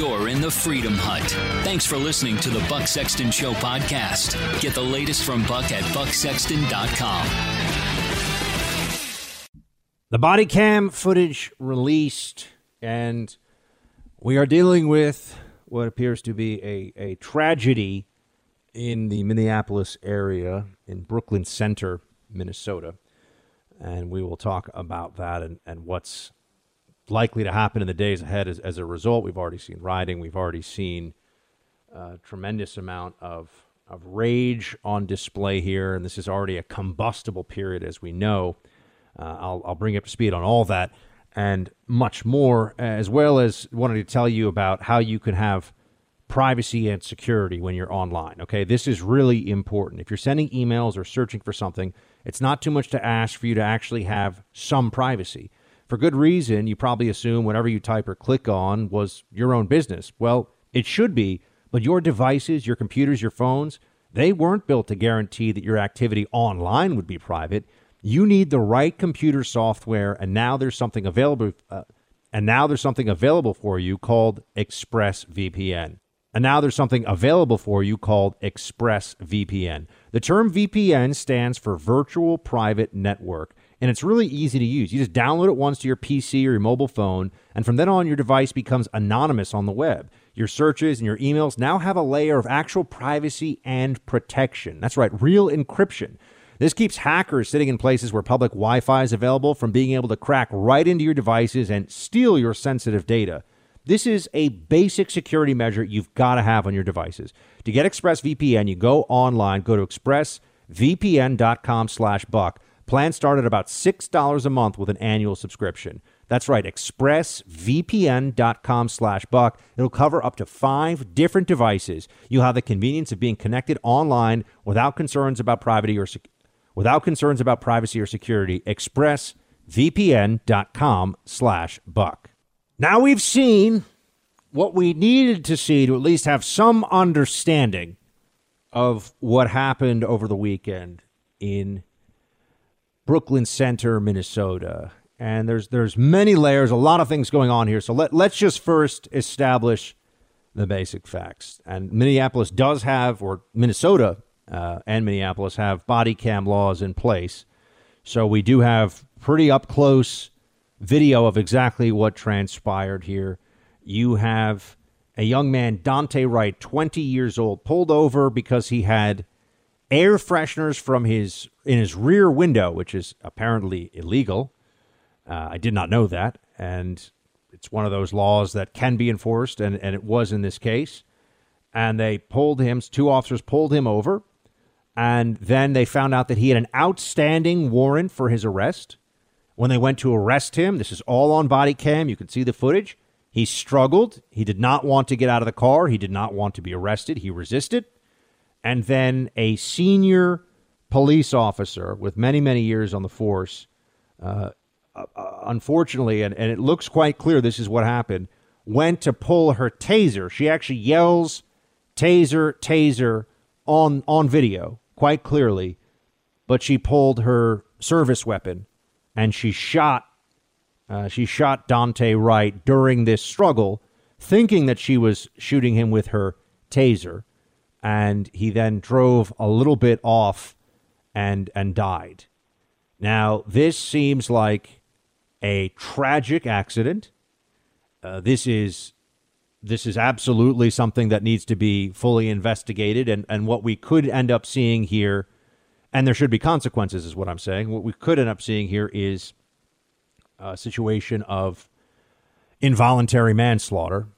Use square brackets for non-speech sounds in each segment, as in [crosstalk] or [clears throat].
you're in the Freedom Hut. Thanks for listening to the Buck Sexton Show podcast. Get the latest from Buck at bucksexton.com. The body cam footage released, and we are dealing with what appears to be a, a tragedy in the Minneapolis area, in Brooklyn Center, Minnesota. And we will talk about that and, and what's likely to happen in the days ahead as, as a result. We've already seen rioting, we've already seen a tremendous amount of, of rage on display here, and this is already a combustible period, as we know. Uh, I'll, I'll bring you up to speed on all that and much more, as well as wanting to tell you about how you can have privacy and security when you're online. Okay, this is really important. If you're sending emails or searching for something, it's not too much to ask for you to actually have some privacy. For good reason, you probably assume whatever you type or click on was your own business. Well, it should be, but your devices, your computers, your phones, they weren't built to guarantee that your activity online would be private. You need the right computer software, and now there's something available. Uh, and now there's something available for you called ExpressVPN. And now there's something available for you called ExpressVPN. The term VPN stands for Virtual Private Network, and it's really easy to use. You just download it once to your PC or your mobile phone, and from then on, your device becomes anonymous on the web. Your searches and your emails now have a layer of actual privacy and protection. That's right, real encryption. This keeps hackers sitting in places where public Wi Fi is available from being able to crack right into your devices and steal your sensitive data. This is a basic security measure you've got to have on your devices. To get ExpressVPN, you go online, go to expressvpn.com slash buck. Plans start at about $6 a month with an annual subscription. That's right, expressvpn.com slash buck. It'll cover up to five different devices. You'll have the convenience of being connected online without concerns about privacy or sec- without concerns about privacy or security. expressvpn.com slash buck. Now we've seen what we needed to see to at least have some understanding of what happened over the weekend in Brooklyn Center, Minnesota. And there's there's many layers, a lot of things going on here. So let let's just first establish the basic facts. And Minneapolis does have, or Minnesota uh, and Minneapolis have body cam laws in place. So we do have pretty up close video of exactly what transpired here. You have a young man, Daunte Wright, 20 years old, pulled over because he had air fresheners from his in his rear window, which is apparently illegal. Uh, I did not know that, and it's one of those laws that can be enforced, and, and it was in this case. And they pulled him. Two officers pulled him over, and then they found out that he had an outstanding warrant for his arrest. When they went to arrest him, this is all on body cam. You can see the footage. He struggled. He did not want to get out of the car. He did not want to be arrested. He resisted. And then a senior police officer with many, many years on the force, uh, uh, unfortunately, and, and it looks quite clear this is what happened, went to pull her taser. She actually yells, taser, taser, on, on video quite clearly, but she pulled her service weapon and she shot uh, she shot Daunte Wright during this struggle, thinking that she was shooting him with her taser, and he then drove a little bit off and and died. Now this seems like a tragic accident. Uh, this is this is absolutely something that needs to be fully investigated, and and what we could end up seeing here, and there should be consequences, is what I'm saying. What we could end up seeing here is a situation of involuntary manslaughter.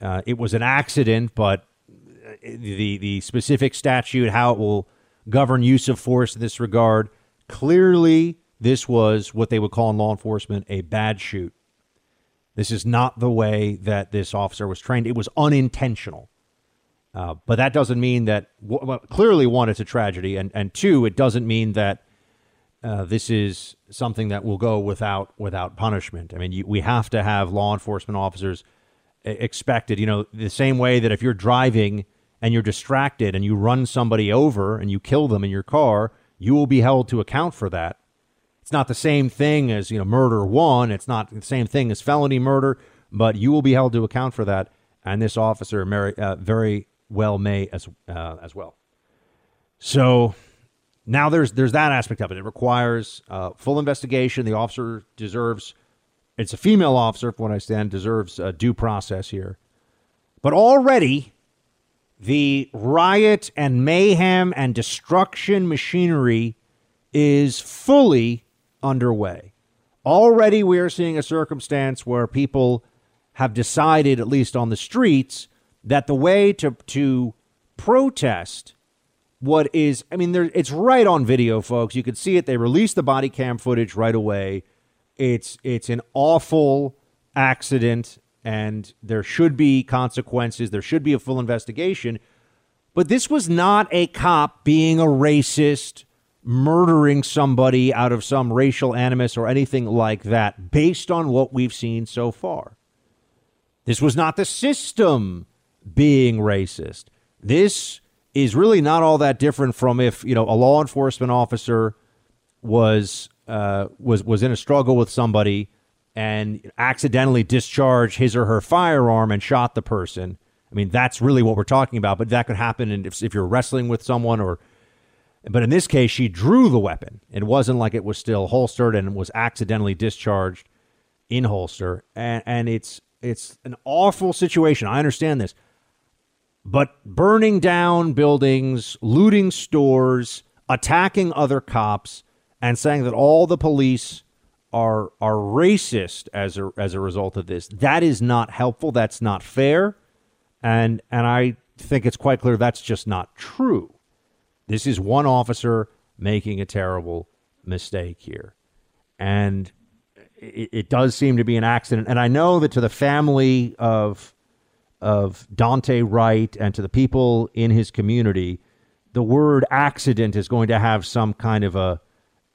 Uh, it was an accident, but the the specific statute, how it will govern use of force in this regard, clearly this was what they would call in law enforcement a bad shoot. This is not the way that this officer was trained. It was unintentional. Uh, but that doesn't mean that, well, clearly, one, it's a tragedy. And, and two, it doesn't mean that uh, this is something that will go without without punishment. I mean, you, we have to have law enforcement officers expected. You know, the same way that if you're driving and you're distracted and you run somebody over and you kill them in your car, you will be held to account for that. It's not the same thing as you know murder one. It's not the same thing as felony murder, but you will be held to account for that. and this officer very, uh, very well may as uh, as well. So now there's there's that aspect of it. It requires uh, full investigation. The officer deserves. It's a female officer, from what I stand, deserves due process here. But already, the riot and mayhem and destruction machinery is fully underway. Already, we are seeing a circumstance where people have decided, at least on the streets, that the way to to protest what is I mean there it's right on video folks. You can see it. They released the body cam footage right away. It's it's an awful accident and there should be consequences there should be a full investigation but this was not a cop being a racist murdering somebody out of some racial animus or anything like that based on what we've seen so far this was not the system being racist. This is really not all that different from if you know a law enforcement officer was uh, was was in a struggle with somebody and accidentally discharged his or her firearm and shot the person. I mean, that's really what we're talking about. But that could happen if, if you're wrestling with someone or. But in this case, she drew the weapon. It wasn't like it was still holstered and was accidentally discharged in holster. And, and it's it's an awful situation. I understand this. But burning down buildings, looting stores, attacking other cops, and saying that all the police are are racist as a as a result of this, that is not helpful. That's not fair. And and I think it's quite clear that's just not true. This is one officer making a terrible mistake here. And it, it, does seem to be an accident. And I know that to the family of of Daunte Wright and to the people in his community, the word accident is going to have some kind of a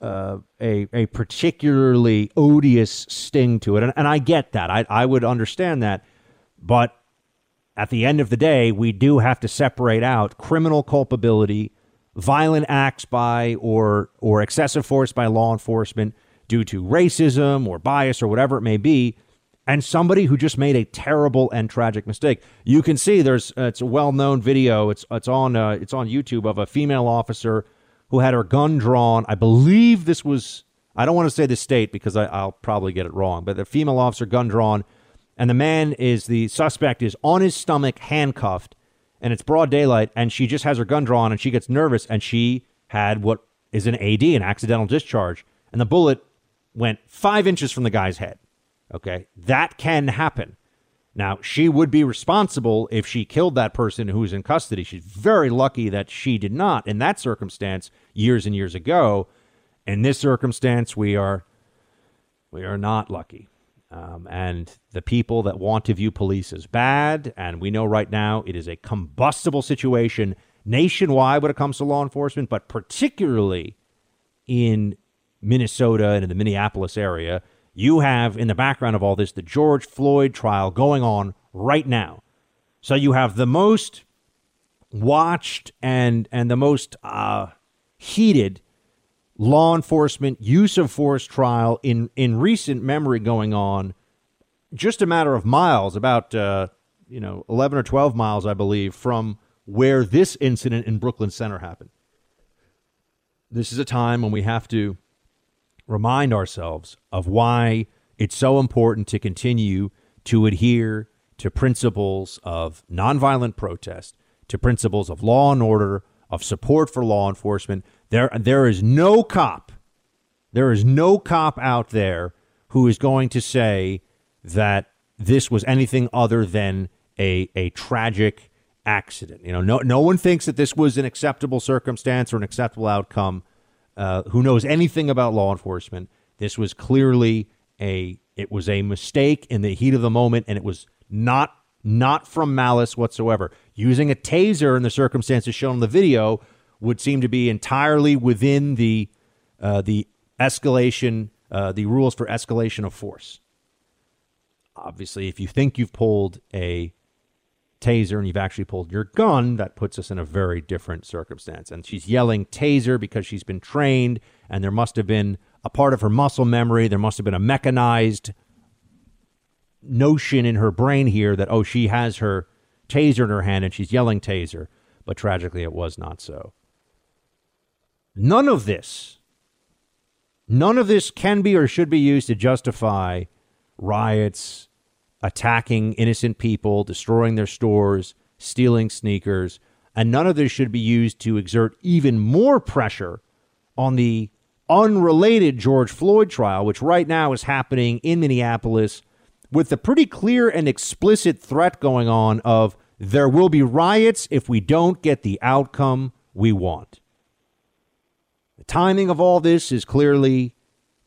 uh, a, a particularly odious sting to it. And, and I get that. I, I would understand that. But at the end of the day, we do have to separate out criminal culpability, violent acts by or or excessive force by law enforcement due to racism or bias or whatever it may be, and somebody who just made a terrible and tragic mistake. You can see there's it's a well-known video. It's it's on uh, it's on YouTube of a female officer who had her gun drawn. I believe this was I don't want to say the state because I, I'll probably get it wrong, but the female officer gun drawn, and the man is the suspect is on his stomach, handcuffed, and it's broad daylight, and she just has her gun drawn, and she gets nervous, and she had what is an AD, an accidental discharge, and the bullet went five inches from the guy's head. Okay. That can happen. Now, she would be responsible if she killed that person who's in custody. She's very lucky that she did not in that circumstance years and years ago. In this circumstance, we are we are not lucky. Um, and the people that want to view police as bad, and we know right now it is a combustible situation nationwide when it comes to law enforcement, but particularly in Minnesota and in the Minneapolis area, you have in the background of all this the George Floyd trial going on right now. So you have the most watched and and the most uh, heated law enforcement use of force trial in in recent memory going on. Just a matter of miles, about uh, you know eleven or twelve miles, I believe, from where this incident in Brooklyn Center happened. This is a time when we have to remind ourselves of why it's so important to continue to adhere to principles of nonviolent protest, to principles of law and order, of support for law enforcement. There, there is no cop, there is no cop out there who is going to say that this was anything other than a, a tragic accident. You know, no, no one thinks that this was an acceptable circumstance or an acceptable outcome uh, who knows anything about law enforcement, this was clearly a it was a mistake in the heat of the moment, and it was not not from malice whatsoever. Using a taser in the circumstances shown in the video would seem to be entirely within the uh, the escalation, uh, the rules for escalation of force. Obviously, if you think you've pulled a taser and you've actually pulled your gun, that puts us in a very different circumstance. And she's yelling taser because she's been trained, and there must have been a part of her muscle memory, there must have been a mechanized notion in her brain here that, oh, she has her taser in her hand and she's yelling taser. But tragically, it was not so. None of this, none of this can be or should be used to justify riots, attacking innocent people, destroying their stores, stealing sneakers, and none of this should be used to exert even more pressure on the unrelated George Floyd trial, which right now is happening in Minneapolis with the pretty clear and explicit threat going on of there will be riots if we don't get the outcome we want. The timing of all this is clearly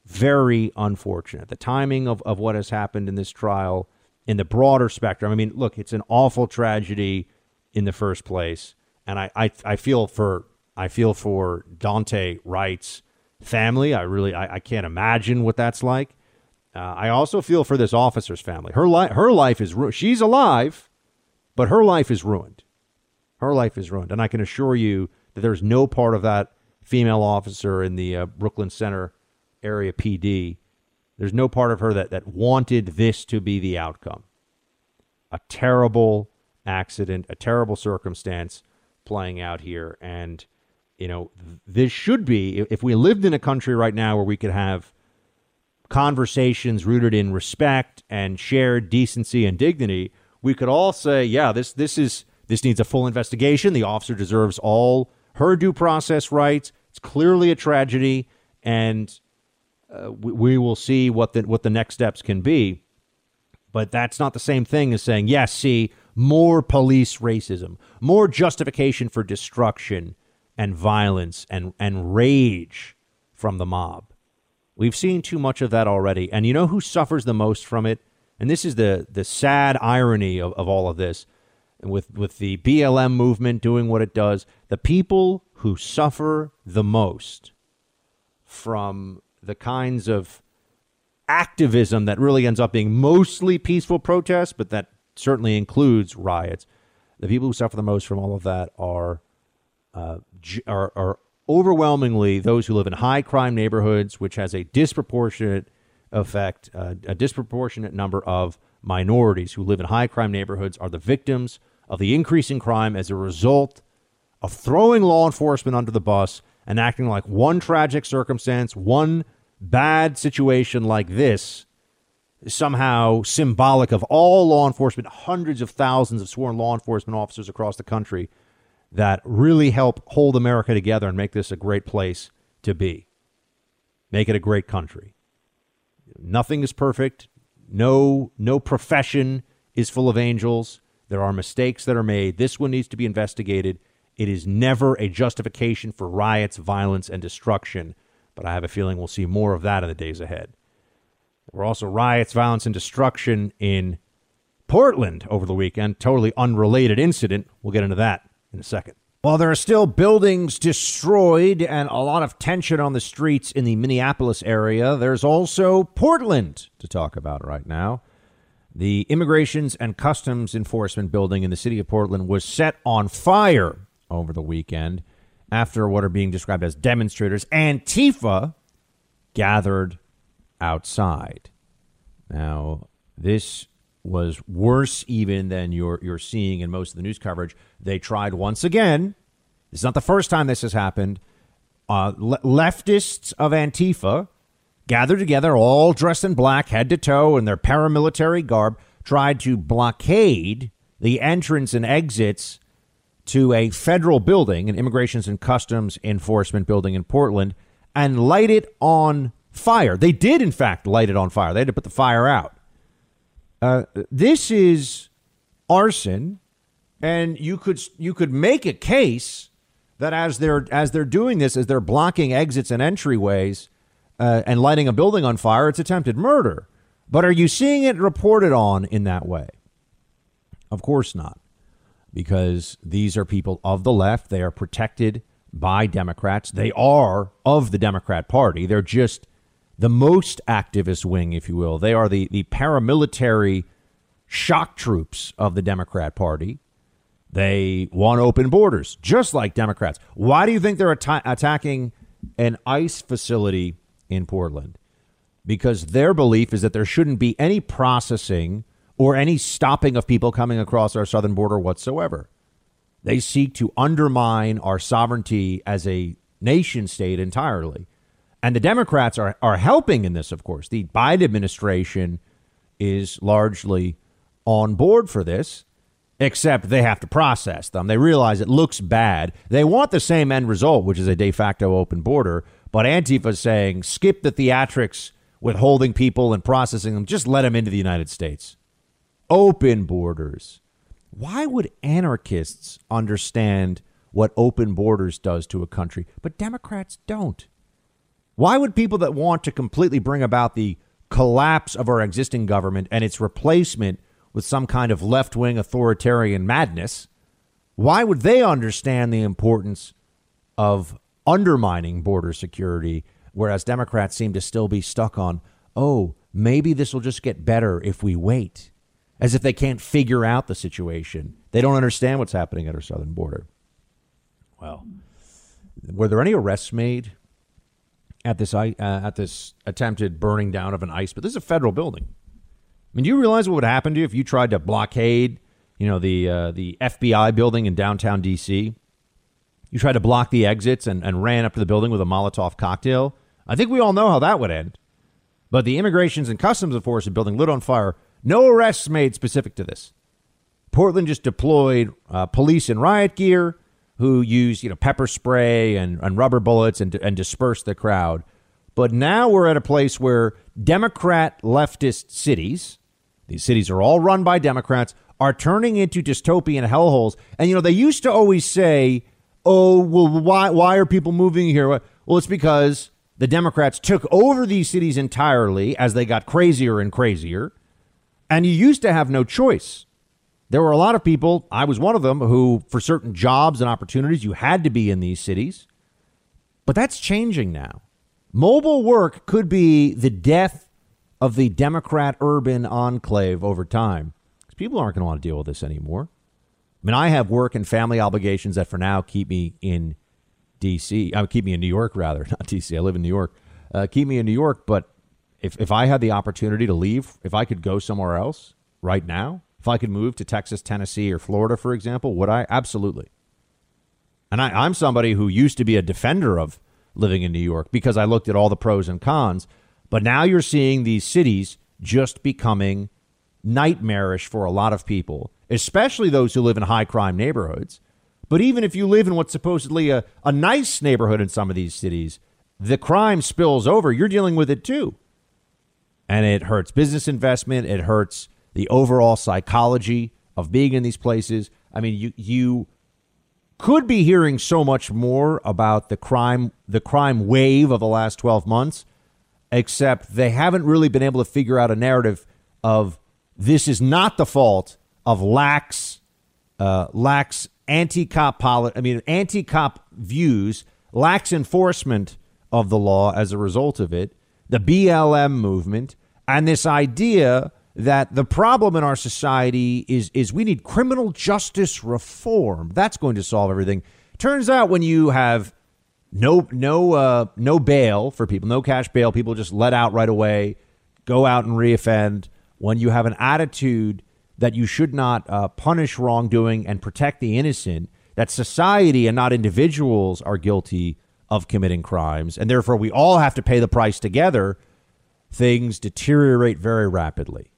very unfortunate. The timing of, of what has happened in this trial in the broader spectrum. I mean, look, it's an awful tragedy in the first place. And I, I, I feel for I feel for Daunte Wright's family. I really I, I can't imagine what that's like. Uh, I also feel for this officer's family. Her life her life is ru- she's alive, but her life is ruined. Her life is ruined, and I can assure you that there's no part of that female officer in the uh, Brooklyn Center area PD. There's no part of her that that wanted this to be the outcome. A terrible accident, a terrible circumstance playing out here, and you know, this should be, if we lived in a country right now where we could have conversations rooted in respect and shared decency and dignity, we could all say, yeah, this, this is, this needs a full investigation. The officer deserves all her due process rights. It's clearly a tragedy, and uh, we, we will see what the, what the next steps can be. But that's not the same thing as saying, yes, see, more police racism, more justification for destruction and violence and, and rage from the mob. We've seen too much of that already. And you know who suffers the most from it? And this is the, the sad irony of, of all of this. with, with the BLM movement doing what it does, the people who suffer the most from the kinds of activism that really ends up being mostly peaceful protests, but that certainly includes riots. The people who suffer the most from all of that are uh, are, are overwhelmingly those who live in high crime neighborhoods, which has a disproportionate effect, uh, a disproportionate number of minorities who live in high crime neighborhoods are the victims of the increasing crime as a result of throwing law enforcement under the bus and acting like one tragic circumstance, one bad situation like this somehow symbolic of all law enforcement, hundreds of thousands of sworn law enforcement officers across the country that really help hold America together and make this a great place to be. Make it a great country. Nothing is perfect. No no profession is full of angels. There are mistakes that are made. This one needs to be investigated. It is never a justification for riots, violence, and destruction, but I have a feeling we'll see more of that in the days ahead. There were also riots, violence, and destruction in Portland over the weekend. Totally unrelated incident. We'll get into that in a second. While there are still buildings destroyed and a lot of tension on the streets in the Minneapolis area, there's also Portland to talk about right now. The Immigrations and Customs Enforcement building in the city of Portland was set on fire over the weekend after what are being described as demonstrators, Antifa, gathered outside. Now, this was worse even than you're you're seeing in most of the news coverage. They tried once again. This is not the first time this has happened. Uh, le- leftists of Antifa gathered together, all dressed in black, head to toe, in their paramilitary garb, tried to blockade the entrance and exits to a federal building, an Immigrations and Customs Enforcement building in Portland, and light it on fire. They did, in fact, light it on fire. They had to put the fire out. Uh, this is arson, and you could you could make a case that as they're as they're doing this, as they're blocking exits and entryways uh, and lighting a building on fire, it's attempted murder. But are you seeing it reported on in that way? Of course not, because these are people of the left. They are protected by Democrats. They are of the Democrat Party. They're just the most activist wing, if you will. They are the, the paramilitary shock troops of the Democrat Party. They want open borders, just like Democrats. Why do you think they're attacking an ICE facility in Portland? because their belief is that there shouldn't be any processing or any stopping of people coming across our southern border whatsoever. They seek to undermine our sovereignty as a nation state entirely. And the Democrats are, are helping in this, of course. The Biden administration is largely on board for this, except they have to process them. They realize it looks bad. They want the same end result, which is a de facto open border. But Antifa is saying skip the theatrics with holding people and processing them. Just let them into the United States. Open borders. Why would anarchists understand what open borders does to a country, but Democrats don't? Why would people that want to completely bring about the collapse of our existing government and its replacement with some kind of left wing authoritarian madness, why would they understand the importance of undermining border security, whereas Democrats seem to still be stuck on, oh, maybe this will just get better if we wait? As if they can't figure out the situation. They don't understand what's happening at our southern border. Well, were there any arrests made at this uh, at this attempted burning down of an ice? But this is a federal building. I mean, do you realize what would happen to you if you tried to blockade, you know, the uh, the FBI building in downtown D.C. You tried to block the exits and, and ran up to the building with a Molotov cocktail. I think we all know how that would end. But the Immigrations and Customs Enforcement building lit on fire no arrests made specific to this. Portland just deployed uh, police in riot gear who used you know pepper spray and, and rubber bullets and, and dispersed the crowd. But now we're at a place where Democrat leftist cities, these cities are all run by Democrats, are turning into dystopian hellholes. And you know they used to always say, "Oh, well, why why are people moving here?" Well, it's because the Democrats took over these cities entirely as they got crazier and crazier. And you used to have no choice. There were a lot of people, I was one of them, who, for certain jobs and opportunities, you had to be in these cities. But that's changing now. Mobile work could be the death of the Democrat urban enclave over time. Because people aren't going to want to deal with this anymore. I mean, I have work and family obligations that for now keep me in D.C. I uh, keep me in New York, rather, [laughs] not D.C. I live in New York. Uh, keep me in New York, but if, if I had the opportunity to leave, if I could go somewhere else right now, if I could move to Texas, Tennessee, or Florida, for example, would I? Absolutely. And I, I'm somebody who used to be a defender of living in New York because I looked at all the pros and cons. But now you're seeing these cities just becoming nightmarish for a lot of people, especially those who live in high crime neighborhoods. But even if you live in what's supposedly a, a nice neighborhood in some of these cities, the crime spills over. You're dealing with it too and it hurts business investment. It hurts the overall psychology of being in these places. I mean, you you could be hearing so much more about the crime the crime wave of the last 12 months except they haven't really been able to figure out a narrative of this is not the fault of lax uh, lax anti-cop poli- I mean anti-cop views lax enforcement of the law as a result of it the BLM movement, and this idea that the problem in our society is is we need criminal justice reform. That's going to solve everything. Turns out when you have no no uh, no bail for people, no cash bail, people just let out right away, go out and reoffend. When you have an attitude that you should not uh, punish wrongdoing and protect the innocent, that society and not individuals are guilty of committing crimes, and therefore we all have to pay the price together, things deteriorate very rapidly.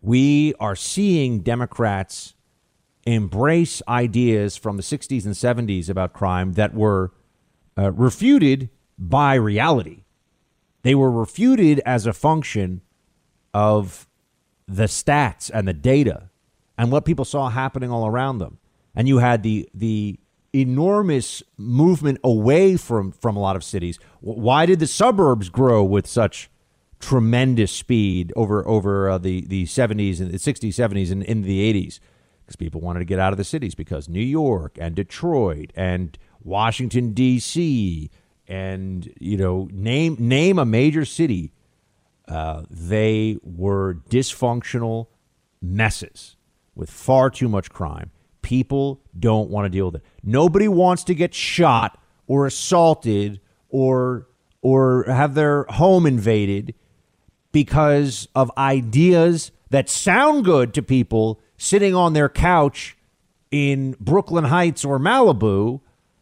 We are seeing Democrats embrace ideas from the 60s and 70s about crime that were uh, refuted by reality. They were refuted as a function of the stats and the data and what people saw happening all around them. And you had the the enormous movement away from from a lot of cities. Why did the suburbs grow with such tremendous speed over over uh, the the 70s and the 60s, 70s, and in the 80s? Because people wanted to get out of the cities because New York and Detroit and Washington D.C. and you know name name a major city. Uh, they were dysfunctional messes with far too much crime People don't want to deal with it. Nobody wants to get shot or assaulted or or have their home invaded because of ideas that sound good to people sitting on their couch in Brooklyn Heights or Malibu,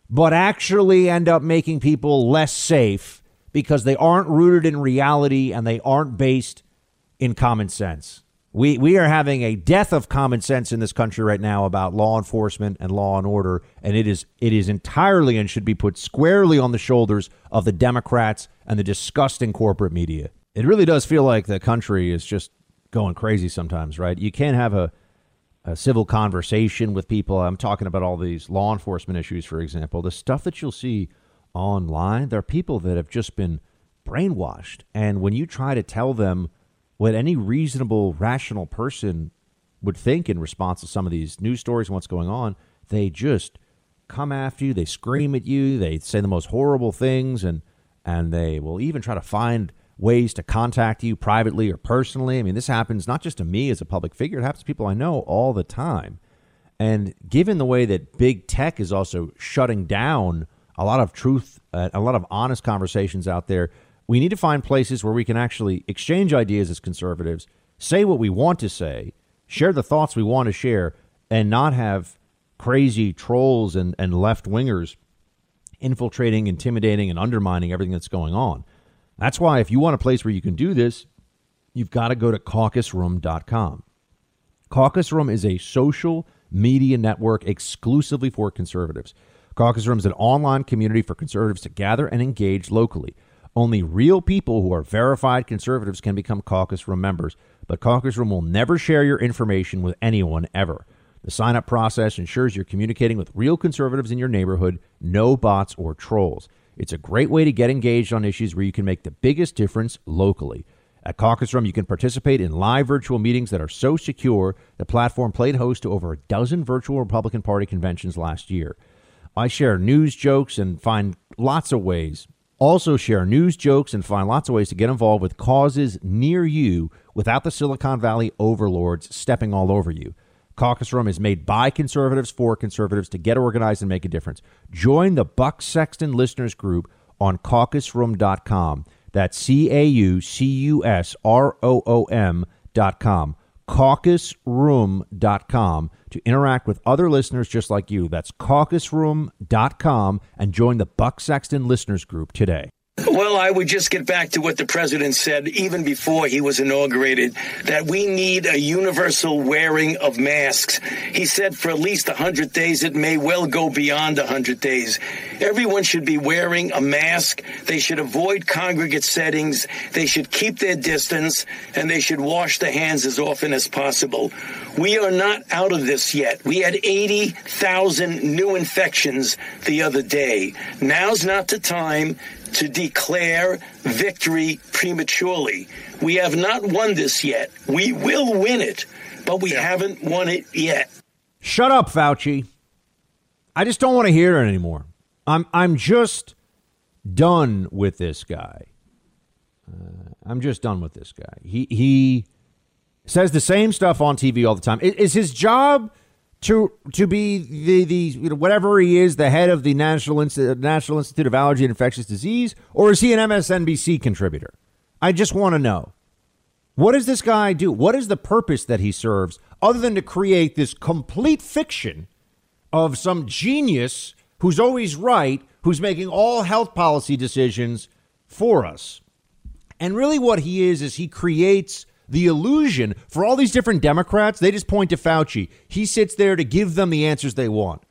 but actually end up making people less safe because they aren't rooted in reality and they aren't based in common sense. We, we are having a death of common sense in this country right now about law enforcement and law and order, and it is it is entirely and should be put squarely on the shoulders of the Democrats and the disgusting corporate media. It really does feel like the country is just going crazy sometimes, right? You can't have a, a civil conversation with people. I'm talking about all these law enforcement issues, for example. The stuff that you'll see online, there are people that have just been brainwashed. And when you try to tell them what any reasonable, rational person would think in response to some of these news stories and what's going on. They just come after you. They scream at you. They say the most horrible things, and and they will even try to find ways to contact you privately or personally. I mean, this happens not just to me as a public figure; it happens to people I know all the time. And given the way that big tech is also shutting down a lot of truth, uh, a lot of honest conversations out there, we need to find places where we can actually exchange ideas as conservatives, say what we want to say, share the thoughts we want to share, and not have crazy trolls and, and left wingers infiltrating, intimidating, and undermining everything that's going on. That's why, if you want a place where you can do this, you've got to go to caucusroom.com. Caucus Room is a social media network exclusively for conservatives. Caucus Room is an online community for conservatives to gather and engage locally. Only real people who are verified conservatives can become caucus room members, but caucus room will never share your information with anyone ever. The sign up process ensures you're communicating with real conservatives in your neighborhood, no bots or trolls. It's a great way to get engaged on issues where you can make the biggest difference locally. At Caucus Room, you can participate in live virtual meetings that are so secure the platform played host to over a dozen virtual Republican Party conventions last year. I share news, jokes, and find lots of ways also, share news, jokes, and find lots of ways to get involved with causes near you without the Silicon Valley overlords stepping all over you. Caucus Room is made by conservatives for conservatives to get organized and make a difference. Join the Buck Sexton Listeners Group on caucusroom.com. That's C A U C U S R O O M.com caucusroom.com to interact with other listeners just like you. That's caucusroom.com and join the Buck Sexton Listeners Group today. Well, I would just get back to what the president said even before he was inaugurated that we need a universal wearing of masks. He said for at least 100 days, it may well go beyond 100 days. Everyone should be wearing a mask. They should avoid congregate settings. They should keep their distance and they should wash their hands as often as possible. We are not out of this yet. We had 80,000 new infections the other day. Now's not the time to declare victory prematurely. We have not won this yet. We will win it, but we yeah. haven't won it yet. Shut up, Fauci. I just don't want to hear it anymore. I'm I'm just done with this guy. Uh, I'm just done with this guy. He he says the same stuff on TV all the time. Is, is his job to to be the the whatever he is, the head of the National National Institute of Allergy and Infectious Disease, or is he an MSNBC contributor? I just want to know. What does this guy do? What is the purpose that he serves other than to create this complete fiction of some genius who's always right, who's making all health policy decisions for us? And really what he is is he creates the illusion for all these different Democrats, they just point to Fauci. He sits there to give them the answers they want.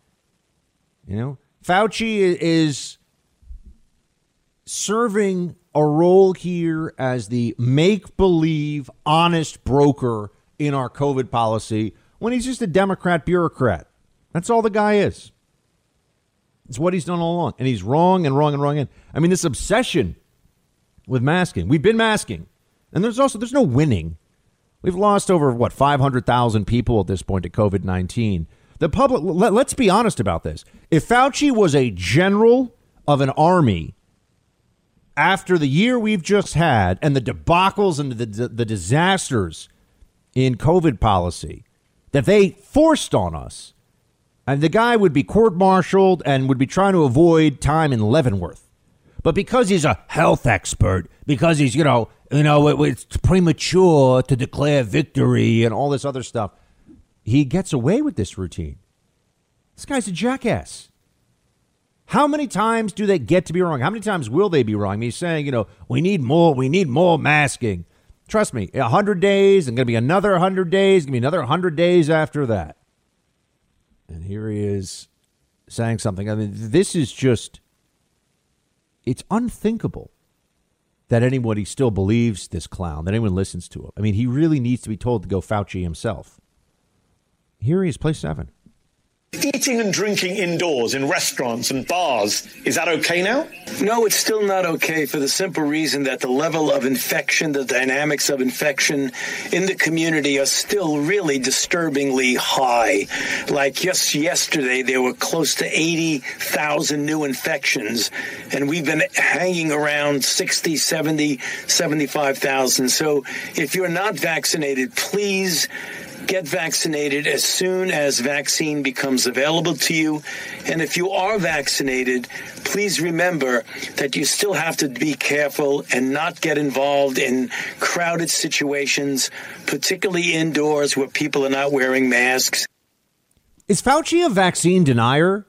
You know, Fauci is serving a role here as the make believe, honest broker in our COVID policy when he's just a Democrat bureaucrat. That's all the guy is. It's what he's done all along. And he's wrong and wrong and wrong. And I mean, this obsession with masking. We've been masking. And there's also there's no winning. We've lost over what 500,000 people at this point to COVID-19. The public let, let's be honest about this. If Fauci was a general of an army after the year we've just had and the debacles and the, the, the disasters in COVID policy that they forced on us, and the guy would be court martialed and would be trying to avoid time in Leavenworth. But because he's a health expert, because he's, you know, you know, it, it's premature to declare victory and all this other stuff. He gets away with this routine. This guy's a jackass. How many times do they get to be wrong? How many times will they be wrong? He's saying, you know, we need more, we need more masking. Trust me, 100 days, and going to be another 100 days, going to be another 100 days after that. And here he is saying something. I mean, this is just, it's unthinkable that anybody still believes this clown, that anyone listens to him. I mean, he really needs to be told to go Fauci himself. Here he is, play seven. Eating and drinking indoors in restaurants and bars, is that okay now? No, it's still not okay for the simple reason that the level of infection, the dynamics of infection in the community are still really disturbingly high. Like just yesterday, there were close to 80,000 new infections, and we've been hanging around 60, 70, 75,000. So if you're not vaccinated, please get vaccinated as soon as vaccine becomes available to you. And if you are vaccinated, please remember that you still have to be careful and not get involved in crowded situations, particularly indoors where people are not wearing masks. Is Fauci a vaccine denier?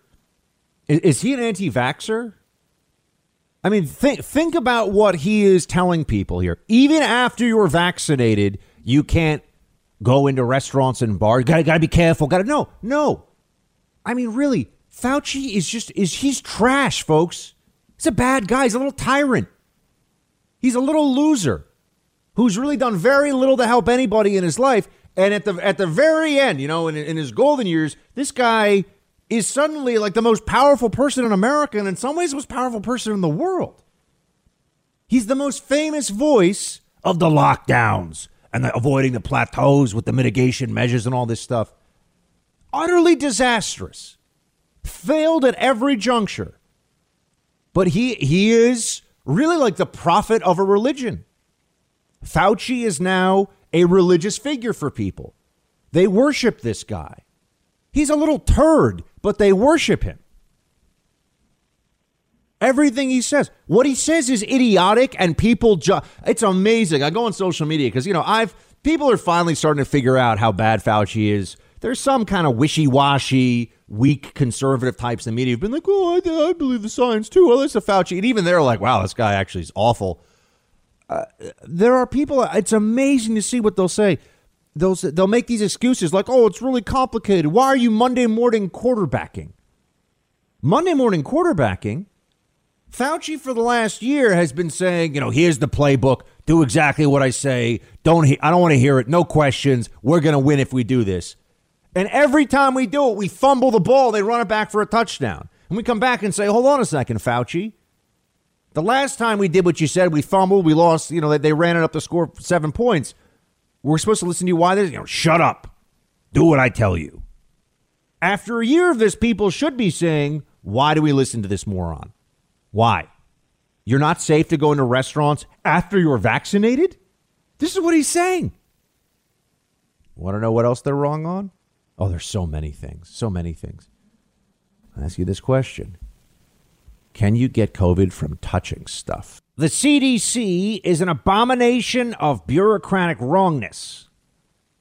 Is, he an anti vaxxer? I mean, think, think about what he is telling people here. Even after you're vaccinated, you can't go into restaurants and bars. Gotta gotta be careful. Gotta no, no. I mean, really, Fauci is just is he's trash, folks. He's a bad guy. He's a little tyrant. He's a little loser who's really done very little to help anybody in his life. And at the at the very end, you know, in, in his golden years, this guy is suddenly like the most powerful person in America, and in some ways, the most powerful person in the world. He's the most famous voice of the lockdowns and the, avoiding the plateaus with the mitigation measures and all this stuff. Utterly disastrous. Failed at every juncture. But he he is really like the prophet of a religion. Fauci is now a religious figure for people. They worship this guy. He's a little turd, but they worship him. Everything he says, what he says is idiotic, and people just, it's amazing. I go on social media because, you know, I've, people are finally starting to figure out how bad Fauci is. There's some kind of wishy washy, weak conservative types in the media who've been like, oh, I, I believe the science too. Well, it's a Fauci. And even they're like, wow, this guy actually is awful. Uh, there are people, it's amazing to see what they'll say. They'll, they'll make these excuses like, oh, it's really complicated. Why are you Monday morning quarterbacking? Monday morning quarterbacking Fauci for the last year has been saying, you know, here's the playbook. Do exactly what I say. Don't he- I don't want to hear it. No questions. We're going to win if we do this. And every time we do it, we fumble the ball. They run it back for a touchdown. And we come back and say, hold on a second, Fauci. The last time we did what you said, we fumbled, we lost, you know, they, they ran it up to score seven points. We're supposed to listen to you. Why this? You know, shut up. Do what I tell you. After a year of this, people should be saying, why do we listen to this moron? Why? You're not safe to go into restaurants after you're vaccinated? This is what he's saying. Want to know what else they're wrong on? Oh, there's so many things. So many things. i ask you this question Can you get COVID from touching stuff? The CDC is an abomination of bureaucratic wrongness.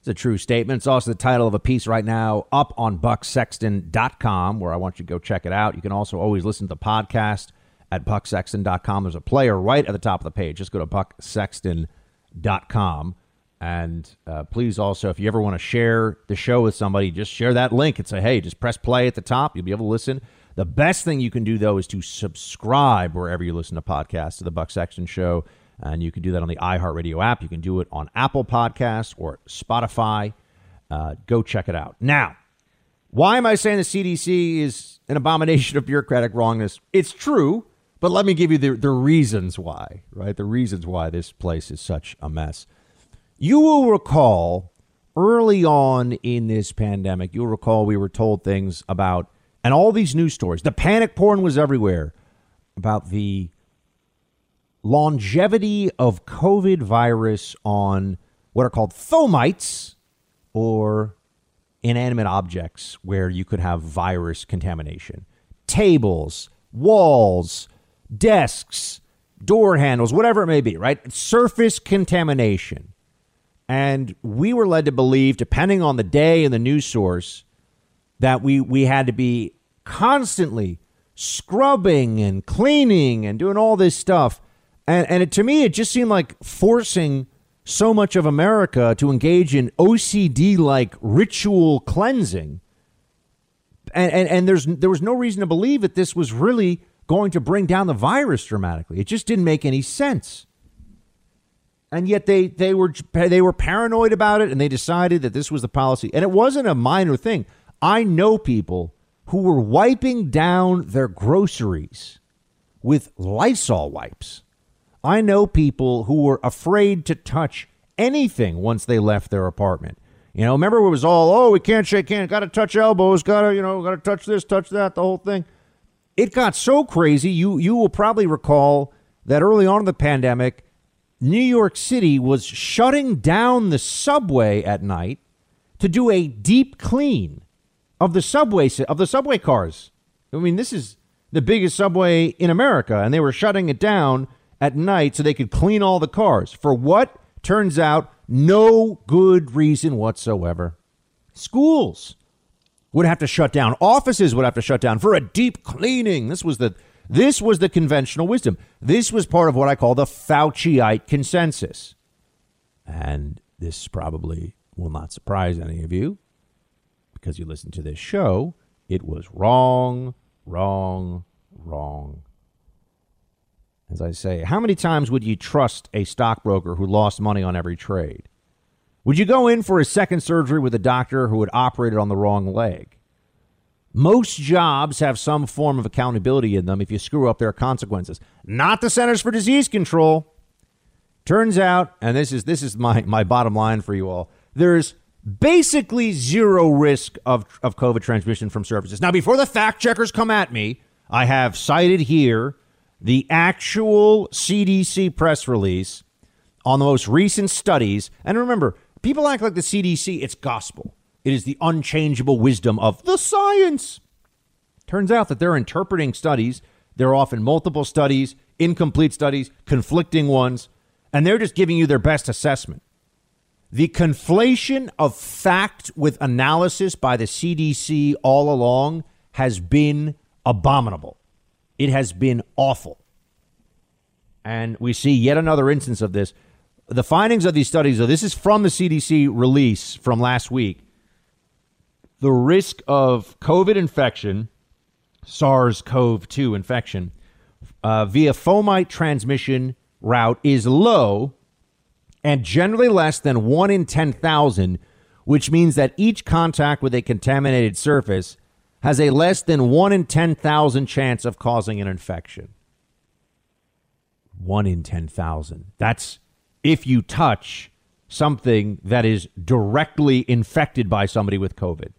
It's a true statement. It's also the title of a piece right now up on bucksexton.com, where I want you to go check it out. You can also always listen to the podcast at bucksexton.com. There's a player right at the top of the page. Just go to bucksexton.com. And uh, please also, if you ever want to share the show with somebody, just share that link and say, hey, just press play at the top. You'll be able to listen. The best thing you can do, though, is to subscribe wherever you listen to podcasts to the Buck Sexton Show. And you can do that on the iHeartRadio app. You can do it on Apple Podcasts or Spotify. Uh, go check it out. Now, why am I saying the CDC is an abomination of bureaucratic wrongness? It's true. But let me give you the, the reasons why, right? The reasons why this place is such a mess. You will recall early on in this pandemic, you'll recall we were told things about, and all these news stories, the panic porn was everywhere about the longevity of COVID virus on what are called fomites or inanimate objects where you could have virus contamination. Tables, walls, desks, door handles, whatever it may be, right? Surface contamination. And we were led to believe, depending on the day and the news source, that we, we had to be constantly scrubbing and cleaning and doing all this stuff. And, and it, to me, it just seemed like forcing so much of America to engage in OCD like ritual cleansing. And, and, and there's, there was no reason to believe that this was really going to bring down the virus dramatically. It just didn't make any sense. And yet they, they were they were paranoid about it and they decided that this was the policy. And it wasn't a minor thing. I know people who were wiping down their groceries with Lysol wipes. I know people who were afraid to touch anything once they left their apartment. You know, remember it was all, oh, we can't shake hands, got to touch elbows, got to, you know, got to touch this, touch that, the whole thing. It got so crazy. You you will probably recall that early on in the pandemic, New York City was shutting down the subway at night to do a deep clean of the subway of the subway cars. I mean, this is the biggest subway in America, and they were shutting it down at night so they could clean all the cars. For what turns out no good reason whatsoever. Schools would have to shut down. Offices would have to shut down for a deep cleaning. This was the this was the conventional wisdom. This was part of what I call the Fauciite consensus. And this probably will not surprise any of you because you listen to this show, it was wrong, wrong, wrong. As I say, how many times would you trust a stockbroker who lost money on every trade? Would you go in for a second surgery with a doctor who had operated on the wrong leg? Most jobs have some form of accountability in them. If you screw up, there are consequences. Not the Centers for Disease Control. Turns out, and this is this is my, my bottom line for you all, there's basically zero risk of, of COVID transmission from surfaces. Now, before the fact checkers come at me, I have cited here the actual CDC press release on the most recent studies. And remember, people act like the CDC, it's gospel. It is the unchangeable wisdom of the science. Turns out that they're interpreting studies. They're often multiple studies, incomplete studies, conflicting ones, and they're just giving you their best assessment. The conflation of fact with analysis by the CDC all along has been abominable. It has been awful. And we see yet another instance of this. The findings of these studies, though, this is from the CDC release from last week. The risk of COVID infection, SARS CoV 2 infection, uh, via fomite transmission route is low and generally less than 1 in 10,000, which means that each contact with a contaminated surface has a less than 1 in 10,000 chance of causing an infection. 1 in 10,000. That's if you touch something that is directly infected by somebody with COVID.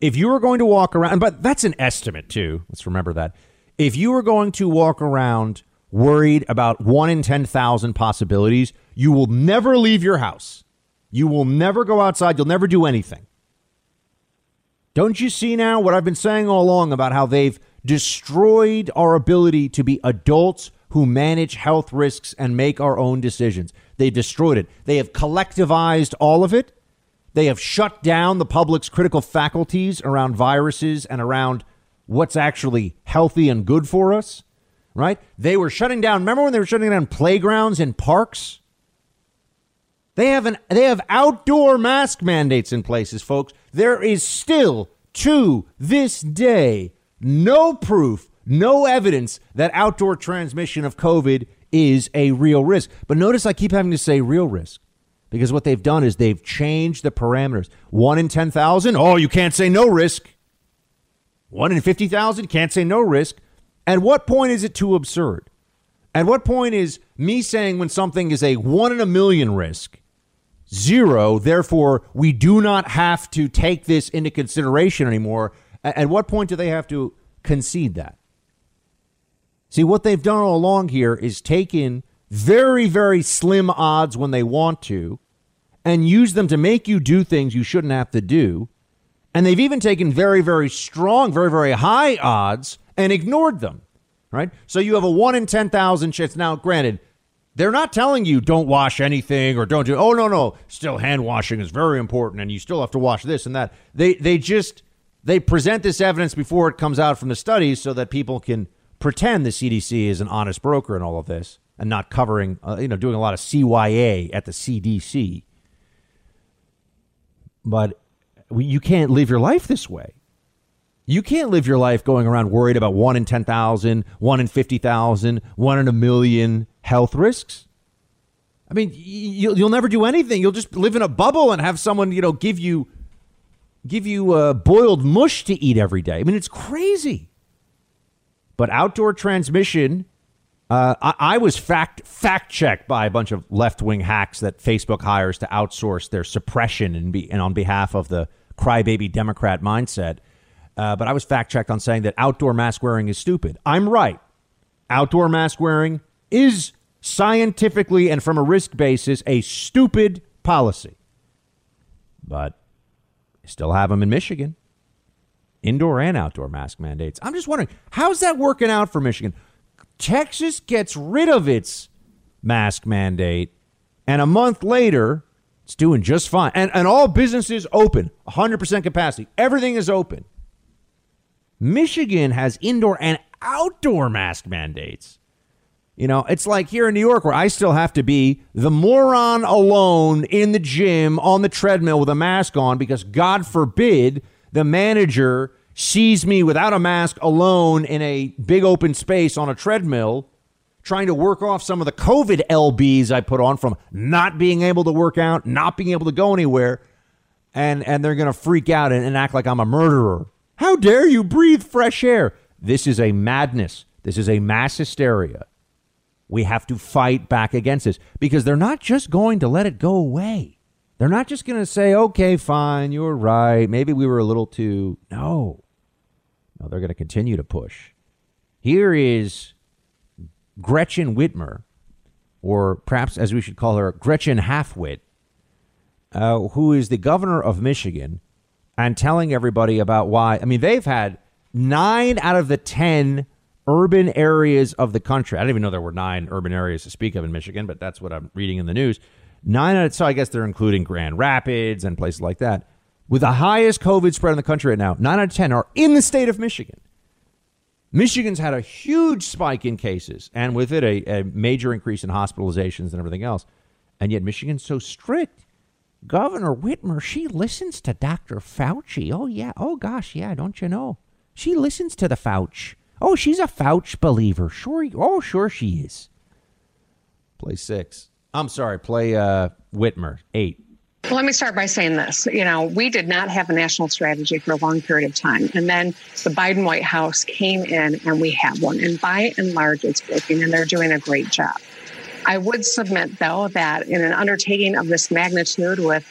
If you are going to walk around, but that's an estimate too. Let's remember that. If you are going to walk around worried about one in 10,000 possibilities, you will never leave your house. You will never go outside. You'll never do anything. Don't you see now what I've been saying all along about how they've destroyed our ability to be adults who manage health risks and make our own decisions? They destroyed it. They have collectivized all of it. They have shut down the public's critical faculties around viruses and around what's actually healthy and good for us right? They were shutting down. Remember when they were shutting down playgrounds and parks? They have an they have outdoor mask mandates in places, folks. There is still to this day no proof, no evidence that outdoor transmission of COVID is a real risk. But notice I keep having to say real risk because what they've done is they've changed the parameters. 1 in 10,000, oh, you can't say no risk. 1 in 50,000, can't say no risk. At what point is it too absurd? At what point is me saying when something is a one in a million risk, zero, therefore we do not have to take this into consideration anymore? At what point do they have to concede that? See, what they've done all along here is taken very, very slim odds when they want to and use them to make you do things you shouldn't have to do. And they've even taken very, very strong, very, very high odds and ignored them. right? So you have a one in 10,000 chance. Now, granted, they're not telling you don't wash anything or don't do, oh, no, no, still hand washing is very important and you still have to wash this and that. They, they just, they present this evidence before it comes out from the studies so that people can pretend the CDC is an honest broker in all of this and not covering, uh, you know, doing a lot of CYA at the CDC. But you can't live your life this way. You can't live your life going around worried about one in 10,000, one in 50,000, one in a million health risks. I mean, you'll, you'll never do anything. You'll just live in a bubble and have someone, you know, give you give you uh, boiled mush to eat every day. I mean, it's crazy. But outdoor transmission, uh, I, I, was fact fact checked by a bunch of left wing hacks that Facebook hires to outsource their suppression and, be, and on behalf of the crybaby Democrat mindset. Uh, but I was fact checked on saying that outdoor mask wearing is stupid. I'm right. Outdoor mask wearing is scientifically and from a risk basis a stupid policy. But still have them in Michigan. Indoor and outdoor mask mandates. I'm just wondering, how's that working out for Michigan? Texas gets rid of its mask mandate, and a month later, it's doing just fine. And, and all businesses open, 100% capacity. Everything is open. Michigan has indoor and outdoor mask mandates. You know, it's like here in New York where I still have to be the moron alone in the gym on the treadmill with a mask on because God forbid the manager sees me without a mask alone in a big open space on a treadmill trying to work off some of the COVID LBs I put on from not being able to work out, not being able to go anywhere. And, and they're to freak out and, and act like I'm a murderer. How dare you breathe fresh air? This is a madness. This is a mass hysteria. We have to fight back against this because they're not just going to let it go away. They're not just going to say, okay, fine, you're right. Maybe we were a little too. No. No, they're going to continue to push. Here is Gretchen Whitmer, or perhaps as we should call her, Gretchen Halfwit, uh, who is the governor of Michigan and telling everybody about why. I mean, they've had nine out of the 10 urban areas of the country. I didn't even know there were nine urban areas to speak of in Michigan, but that's what I'm reading in the news. Nine out of, so I guess they're including Grand Rapids and places like that. With the highest COVID spread in the country right now, nine out of 10 are in the state of Michigan. Michigan's had a huge spike in cases and with it a, a major increase in hospitalizations and everything else. And yet Michigan's so strict Governor Whitmer, she listens to Dr. Fauci. Oh, yeah. Oh, gosh, yeah. Don't you know? She listens to the Fauci. Oh, she's a Fauci believer. Sure. Oh, sure she is. Play six. I'm sorry. Play uh, Whitmer. Eight. Let me start by saying this. You know, we did not have a national strategy for a long period of time. And then the Biden White House came in and we have one. And by and large, it's working and they're doing a great job. I would submit, though, that in an undertaking of this magnitude with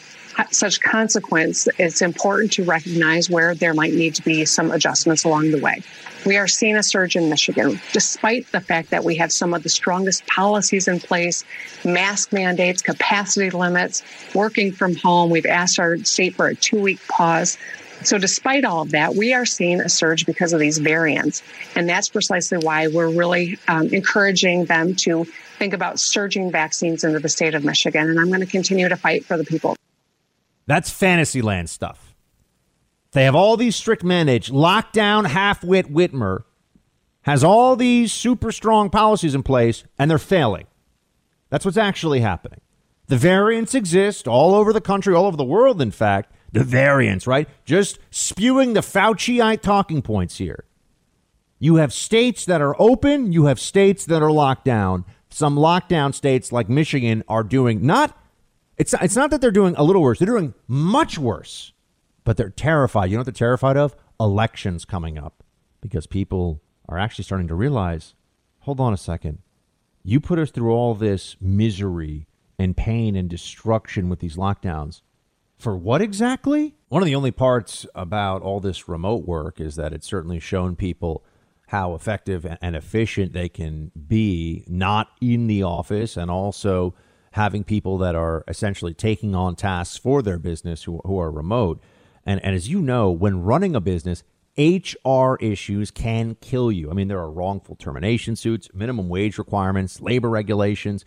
such consequence, it's important to recognize where there might need to be some adjustments along the way. We are seeing a surge in Michigan, despite the fact that we have some of the strongest policies in place mask mandates, capacity limits, working from home. We've asked our state for a two week pause. So, despite all of that, we are seeing a surge because of these variants. And that's precisely why we're really um, encouraging them to think about surging vaccines into the state of Michigan. And I'm going to continue to fight for the people. That's fantasyland stuff. They have all these strict mandates. Lockdown, half-wit Whitmer has all these super strong policies in place, and they're failing. That's what's actually happening. The variants exist all over the country, all over the world, in fact. The variants, right? Just spewing the Fauciite talking points here. You have states that are open, you have states that are locked down some lockdown states like Michigan are doing not it's it's not that they're doing a little worse, they're doing much worse. But they're terrified. You know what they're terrified of? Elections coming up because people are actually starting to realize, hold on a second. You put us through all this misery and pain and destruction with these lockdowns. For what exactly? One of the only parts about all this remote work is that it's certainly shown people how effective and efficient they can be not in the office and also having people that are essentially taking on tasks for their business who, who are remote. And, and as you know, when running a business, HR issues can kill you. I mean, there are wrongful termination suits, minimum wage requirements, labor regulations,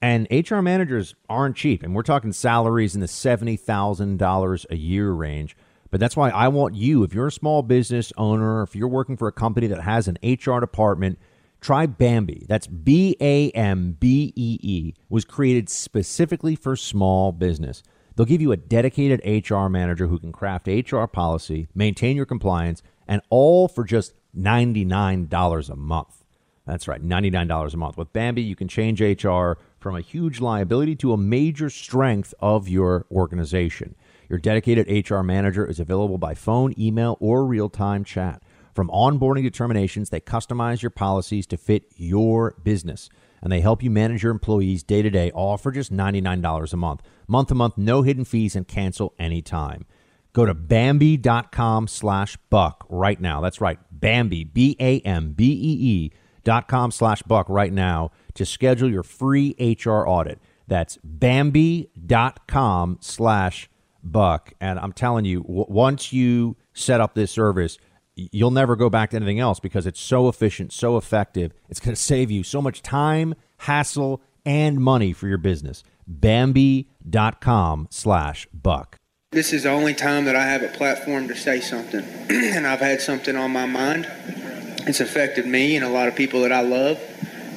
and HR managers aren't cheap. And we're talking salaries in the $70,000 a year range. But that's why I want you, if you're a small business owner, if you're working for a company that has an HR department, try Bambee. That's B A M B E E. Was created specifically for small business. They'll give you a dedicated HR manager who can craft HR policy, maintain your compliance, and all for just $99 a month. That's right, $99 a month. With Bambee, you can change HR from a huge liability to a major strength of your organization. Your dedicated HR manager is available by phone, email, or real time chat. From onboarding determinations, they customize your policies to fit your business. And they help you manage your employees day to day, all for just $99 a month. Month to month, no hidden fees, and cancel anytime. Go to Bambee.com slash buck right now. That's right. Bambee, B A M B E E dot com slash buck right now to schedule your free HR audit. That's Bambee.com slash buck. And I'm telling you, w- once you set up this service, you'll never go back to anything else because it's so efficient, so effective. It's going to save you so much time, hassle, and money for your business. Bambee.com slash buck. This is the only time that I have a platform to say something, [clears throat] and I've had something on my mind. It's affected me and a lot of people that I love,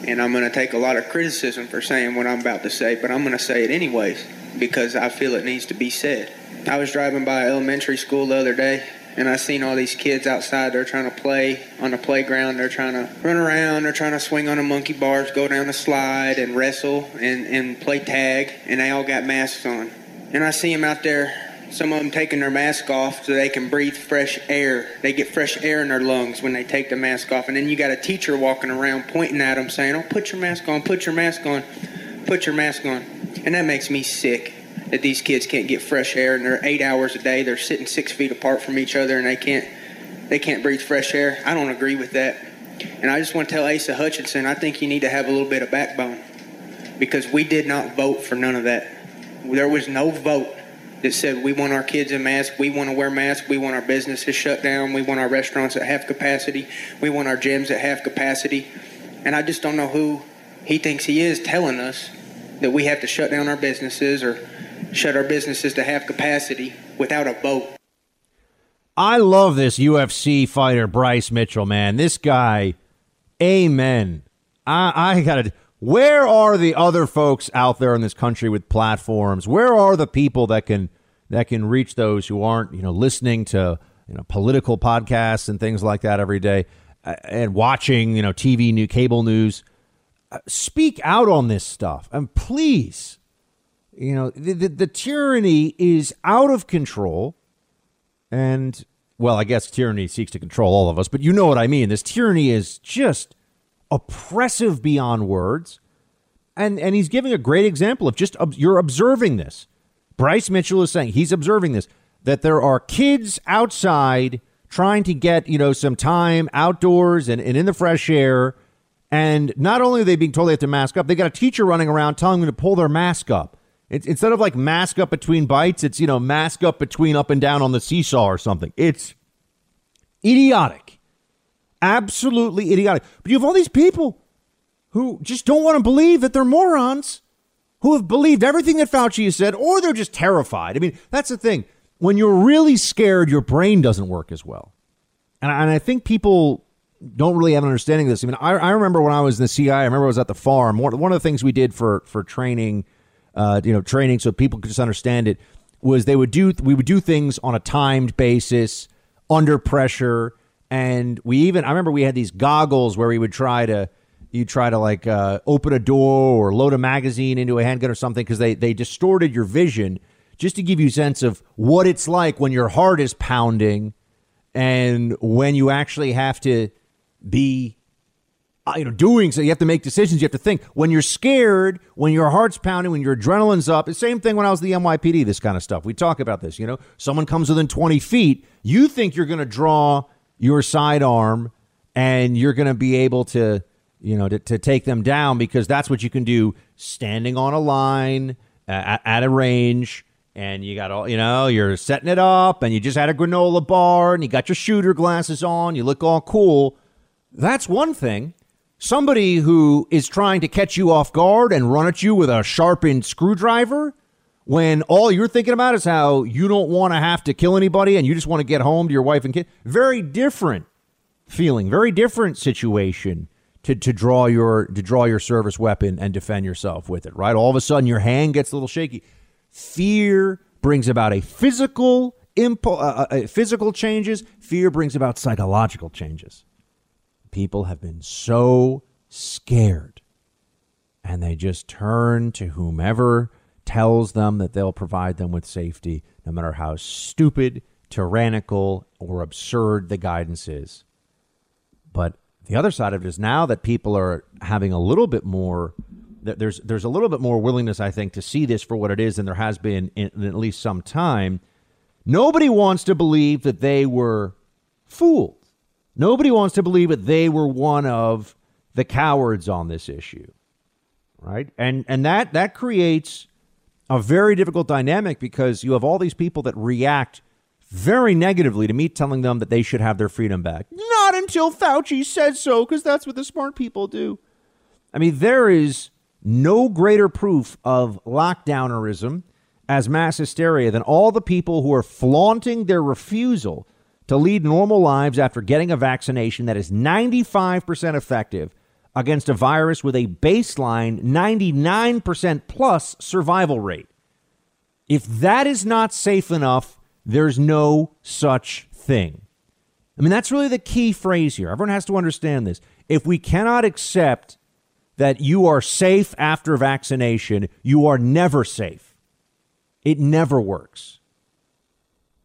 and I'm going to take a lot of criticism for saying what I'm about to say, but I'm going to say it anyways because I feel it needs to be said. I was driving by elementary school the other day, and I seen all these kids outside. They're trying to play on the playground. They're trying to run around. They're trying to swing on the monkey bars, go down the slide, and wrestle and, and play tag. And they all got masks on. And I see them out there some of them taking their mask off so they can breathe fresh air. They get fresh air in their lungs when they take the mask off. And then you got a teacher walking around pointing at them saying, Oh, put your mask on, put your mask on, put your mask on. And that makes me sick that these kids can't get fresh air and they're eight hours a day. They're sitting six feet apart from each other and they can't they can't breathe fresh air. I don't agree with that. And I just want to tell Asa Hutchinson, I think you need to have a little bit of backbone because we did not vote for none of that. There was no vote that said we want our kids in masks, we want to wear masks, we want our businesses shut down, we want our restaurants at half capacity, we want our gyms at half capacity. And I just don't know who he thinks he is telling us that we have to shut down our businesses or shut our businesses to half capacity without a vote. I love this UFC fighter, Bryce Mitchell, man. This guy, amen. I, I got to. Where are the other folks out there in this country with platforms? Where are the people that can that can reach those who aren't, you know, listening to you know political podcasts and things like that every day, uh, and watching, you know, TV, new cable news? Uh, speak out on this stuff, and please, you know, the, the, the tyranny is out of control, and well, I guess tyranny seeks to control all of us, but you know what I mean. This tyranny is just oppressive beyond words. And and he's giving a great example of just you're observing this. Bryce Mitchell is saying he's observing this that there are kids outside trying to get, you know, some time outdoors and, and in the fresh air. And not only are they being told they have to mask up, they got a teacher running around telling them to pull their mask up. It's, instead of like mask up between bites, it's, you know, mask up between up and down on the seesaw or something. It's idiotic. Absolutely idiotic. But you have all these people who just don't want to believe that they're morons, who have believed everything that Fauci has said, or they're just terrified. I mean, that's the thing. When you're really scared, your brain doesn't work as well. And I, and I think people don't really have an understanding of this. I mean, I, I remember when I was in the CIA, I remember I was at the farm. One, one of the things we did for, for training, uh, you know, training so people could just understand it was they would do, we would do things on a timed basis, under pressure. And we even I remember we had these goggles where we would try to you try to like uh, open a door or load a magazine into a handgun or something because they they distorted your vision just to give you a sense of what it's like when your heart is pounding and when you actually have to be Uh, you know doing so you have to make decisions you have to think when you're scared when your heart's pounding when your adrenaline's up the same thing when i was the nypd this kind of stuff we talk about this you know someone comes within 20 feet you think you're going to draw your sidearm and you're going to be able to, you know, to, to take them down because that's what you can do standing on a line at, at a range and you got all, you know, you're setting it up and you just had a granola bar and you got your shooter glasses on, you look all cool. That's one thing. Somebody who is trying to catch you off guard and run at you with a sharpened screwdriver when all you're thinking about is how you don't want to have to kill anybody and you just want to get home to your wife and kid. Very different feeling, very different situation to, to draw your to draw your service weapon and defend yourself with it, right? All of a sudden your hand gets a little shaky. Fear brings about a physical impo- uh, uh, physical changes. Fear brings about psychological changes. People have been so scared and they just turn to whomever tells them that they'll provide them with safety, no matter how stupid, tyrannical, or absurd the guidance is. But the other side of it is now that people are having a little bit more there's there's a little bit more willingness I think to see this for what it is than there has been in, in at least some time. Nobody wants to believe that they were fooled. Nobody wants to believe that they were one of the cowards on this issue. Right? And and that that creates a very difficult dynamic because you have all these people that react very negatively to me telling them that they should have their freedom back. Not until Fauci says so, because that's what the smart people do. I mean, there is no greater proof of lockdownerism as mass hysteria than all the people who are flaunting their refusal to lead normal lives after getting a vaccination that is 95% effective against a virus with a baseline 99% plus survival rate. If that is not safe enough, there's no such thing. I mean, that's really the key phrase here. Everyone has to understand this. If we cannot accept that you are safe after vaccination, you are never safe. It never works.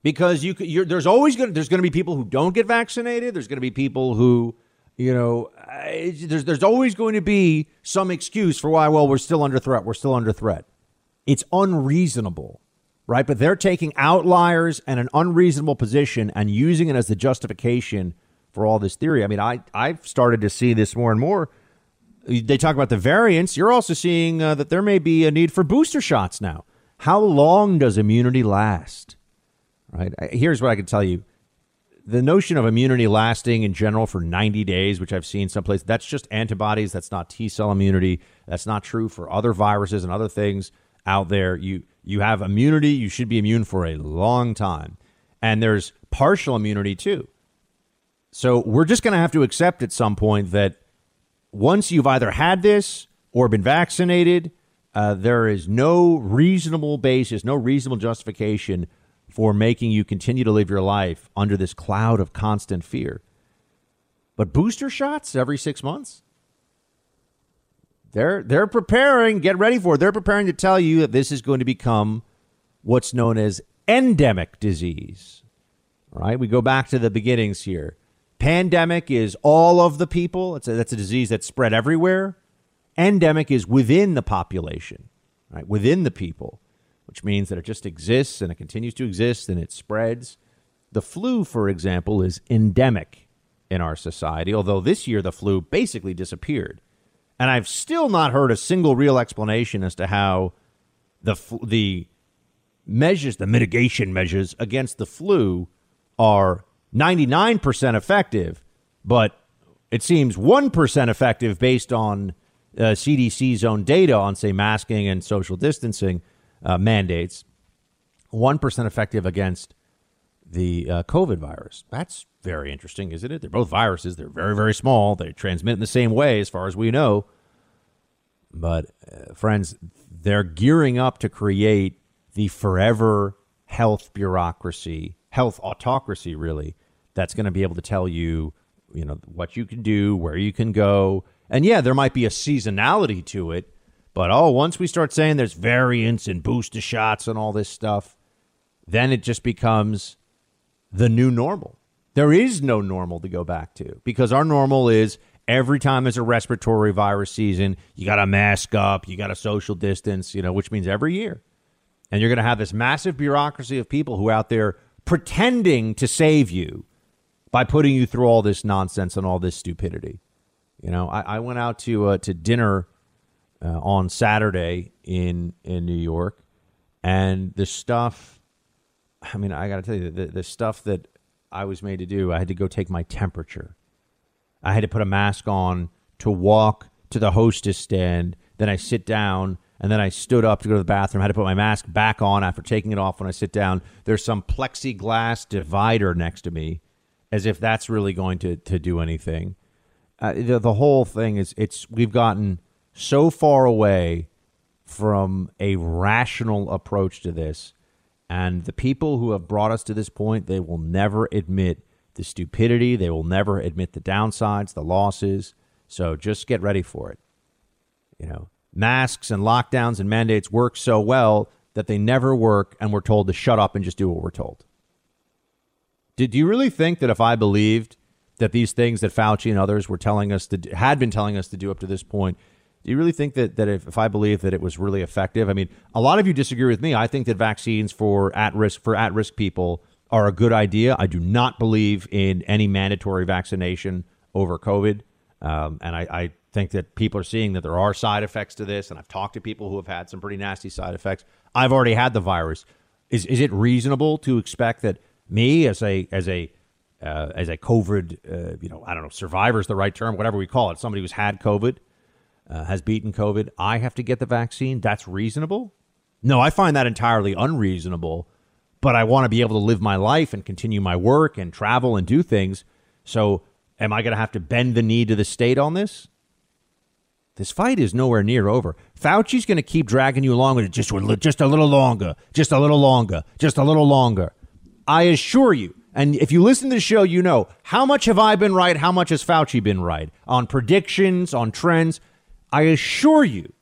Because you could, there's always going there's going to be people who don't get vaccinated. There's going to be people who, you know, there's there's always going to be some excuse for why. Well, we're still under threat. We're still under threat. It's unreasonable right? But they're taking outliers and an unreasonable position and using it as the justification for all this theory. I mean, I I've started to see this more and more. They talk about the variants. You're also seeing uh, that there may be a need for booster shots now. How long does immunity last? Right. Here's what I can tell you. The notion of immunity lasting in general for 90 days, which I've seen someplace, that's just antibodies. That's not T cell immunity. That's not true for other viruses and other things out there. You you have immunity, you should be immune for a long time. And there's partial immunity too. So we're just going to have to accept at some point that once you've either had this or been vaccinated, uh, there is no reasonable basis, no reasonable justification for making you continue to live your life under this cloud of constant fear. But booster shots every six months? They're they're preparing. Get ready for it. They're preparing to tell you that this is going to become what's known as endemic disease. All right, we go back to the beginnings here. Pandemic is all of the people. A, that's a disease that's spread everywhere. Endemic is within the population, right? Within the people, which means that it just exists and it continues to exist and it spreads. The flu, for example, is endemic in our society, although this year the flu basically disappeared. And I've still not heard a single real explanation as to how the the measures, the mitigation measures against the flu are 99% effective, but it seems 1% effective based on uh, CDC's own data on, say, masking and social distancing uh, mandates. 1% effective against the uh, COVID virus. That's very interesting, isn't it? They're both viruses. They're very, very small. They transmit in the same way, as far as we know. But, uh, friends, they're gearing up to create the forever health bureaucracy, health autocracy, really, that's going to be able to tell you, you know, what you can do, where you can go. And yeah, there might be a seasonality to it. But oh, once we start saying there's variants and booster shots and all this stuff, then it just becomes the new normal. There is no normal to go back to because our normal is every time there's a respiratory virus season, you got to mask up, you got to social distance, you know, which means every year. And you're going to have this massive bureaucracy of people who are out there pretending to save you by putting you through all this nonsense and all this stupidity. You know, I, I went out to uh, to dinner uh, on Saturday in in New York, And the stuff, I mean, I got to tell you, the, the stuff that I was made to do, I had to go take my temperature. I had to put a mask on to walk to the hostess stand. Then I sit down and then I stood up to go to the bathroom. I had to put my mask back on after taking it off when I sit down. There's some plexiglass divider next to me, as if that's really going to, to do anything. Uh, the, the whole thing is it's we've gotten so far away from a rational approach to this. And the people who have brought us to this point, they will never admit the stupidity. They will never admit the downsides, the losses. So just get ready for it. You know, masks and lockdowns and mandates work so well that they never work and we're told to shut up and just do what we're told. Did you really think that if I believed that these things that Fauci and others were telling us to had been telling us to do up to this point, do you really think that, that if, if I believe that it was really effective? I mean, a lot of you disagree with me. I think that vaccines for at risk for at risk people are a good idea. I do not believe in any mandatory vaccination over COVID. Um, and I, I think that people are seeing that there are side effects to this. And I've talked to people who have had some pretty nasty side effects. I've already had the virus. Is, is it reasonable to expect that me as a, as a, uh, as a COVID, uh, you know, I don't know, survivor is the right term, whatever we call it, somebody who's had COVID, uh, has beaten COVID, I have to get the vaccine. That's reasonable? No, I find that entirely unreasonable but I want to be able to live my life and continue my work and travel and do things. So, am I going to have to bend the knee to the state on this? This fight is nowhere near over. Fauci's going to keep dragging you along with it just, just a little longer, just a little longer, just a little longer. I assure you, and if you listen to the show, you know how much have I been right? How much has Fauci been right on predictions, on trends? I assure you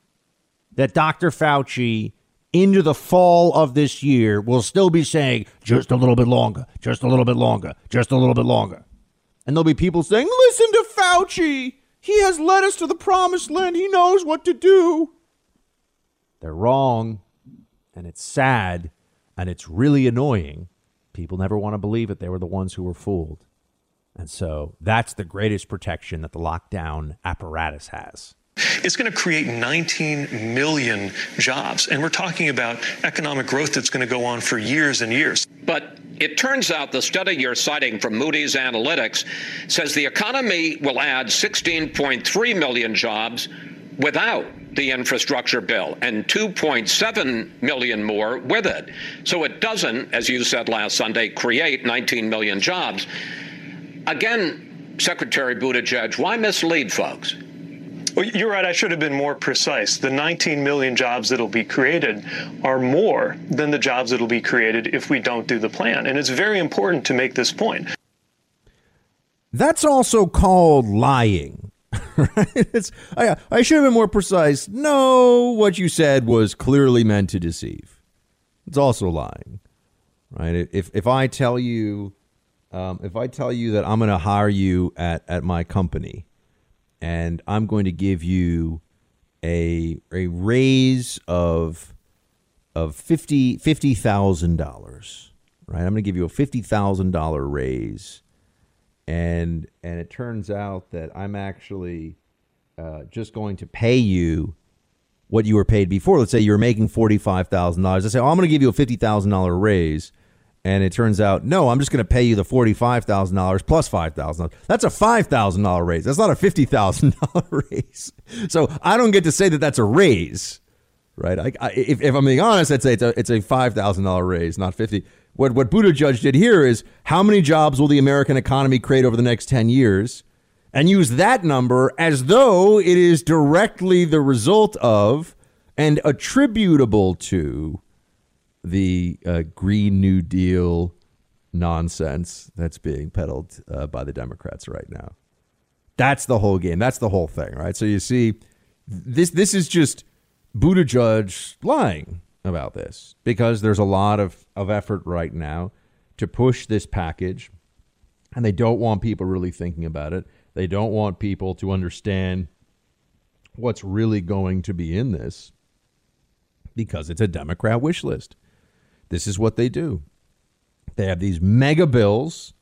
that Dr. Fauci into the fall of this year will still be saying just a little bit longer, just a little bit longer, just a little bit longer. And there'll be people saying, listen to Fauci. He has led us to the promised land. He knows what to do. They're wrong. And it's sad. And it's really annoying. People never want to believe it. They were the ones who were fooled. And so that's the greatest protection that the lockdown apparatus has. It's going to create 19 million jobs. And we're talking about economic growth that's going to go on for years and years. But it turns out the study you're citing from Moody's Analytics says the economy will add 16.3 million jobs without the infrastructure bill and 2.7 million more with it. So it doesn't, as you said last Sunday, create 19 million jobs. Again, Secretary Buttigieg, why mislead folks? Well, you're right. I should have been more precise. The 19 million jobs that'll be created are more than the jobs that'll be created if we don't do the plan. And it's very important to make this point. That's also called lying. [laughs] right? I, I should have been more precise. No, what you said was clearly meant to deceive. It's also lying, right? If if I tell you, um, if I tell you that I'm going to hire you at at my company, and I'm going to give you a a raise of of fifty fifty thousand dollars. Right, I'm going to give you a fifty thousand dollar raise, and and it turns out that I'm actually uh, just going to pay you what you were paid before. Let's say you were making forty five thousand dollars. I say, oh, I'm going to give you a fifty thousand dollar raise, and it turns out, no, I'm just going to pay you the $45,000 plus $5,000. That's a $5,000 raise. That's not a $50,000 [laughs] raise. So I don't get to say that that's a raise, right? I, I, if, if, I'm being honest, I'd say it's a, it's a $5,000 raise, not 50. What, what Buttigieg did here is how many jobs will the American economy create over the next 10 years? And use that number as though it is directly the result of and attributable to the uh, Green New Deal nonsense that's being peddled uh, by the Democrats right now. That's the whole game. That's the whole thing, right? So you see, this this is just Buttigieg lying about this because there's a lot of, of effort right now to push this package, and they don't want people really thinking about it. They don't want people to understand what's really going to be in this because it's a Democrat wish list. This is what they do. They have these mega bills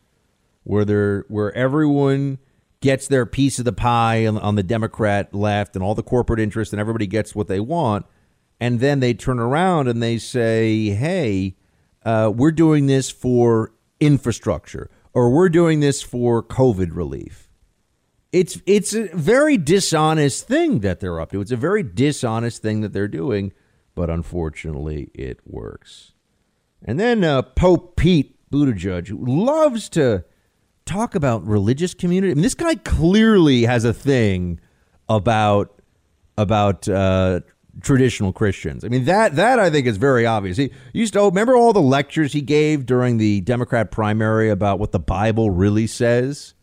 where they're where everyone gets their piece of the pie on, on the Democrat left and all the corporate interests and everybody gets what they want. and then they turn around and they say, "Hey, uh, we're doing this for infrastructure, or we're doing this for COVID relief." It's it's a very dishonest thing that they're up to. It's a very dishonest thing that they're doing, but unfortunately, it works. And then uh, Pope Pete Buttigieg, loves to talk about religious community. I mean, this guy clearly has a thing about about uh, traditional Christians. I mean that that I think is very obvious. He used to remember all the lectures he gave during the Democrat primary about what the Bible really says.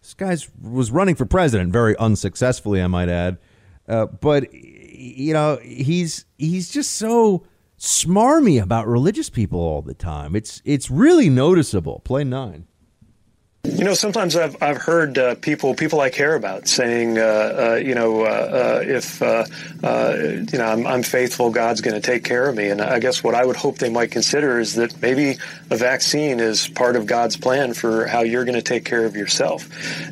This guy was running for president very unsuccessfully, I might add. Uh, but you know, he's he's just so smarmy about religious people all the time. It's it's really noticeable. Play nine. You know, sometimes I've I've heard uh, people people I care about saying, uh, uh, you know, uh, uh, if uh, you know I'm, I'm faithful, God's going to take care of me. And I guess what I would hope they might consider is that maybe a vaccine is part of God's plan for how you're going to take care of yourself.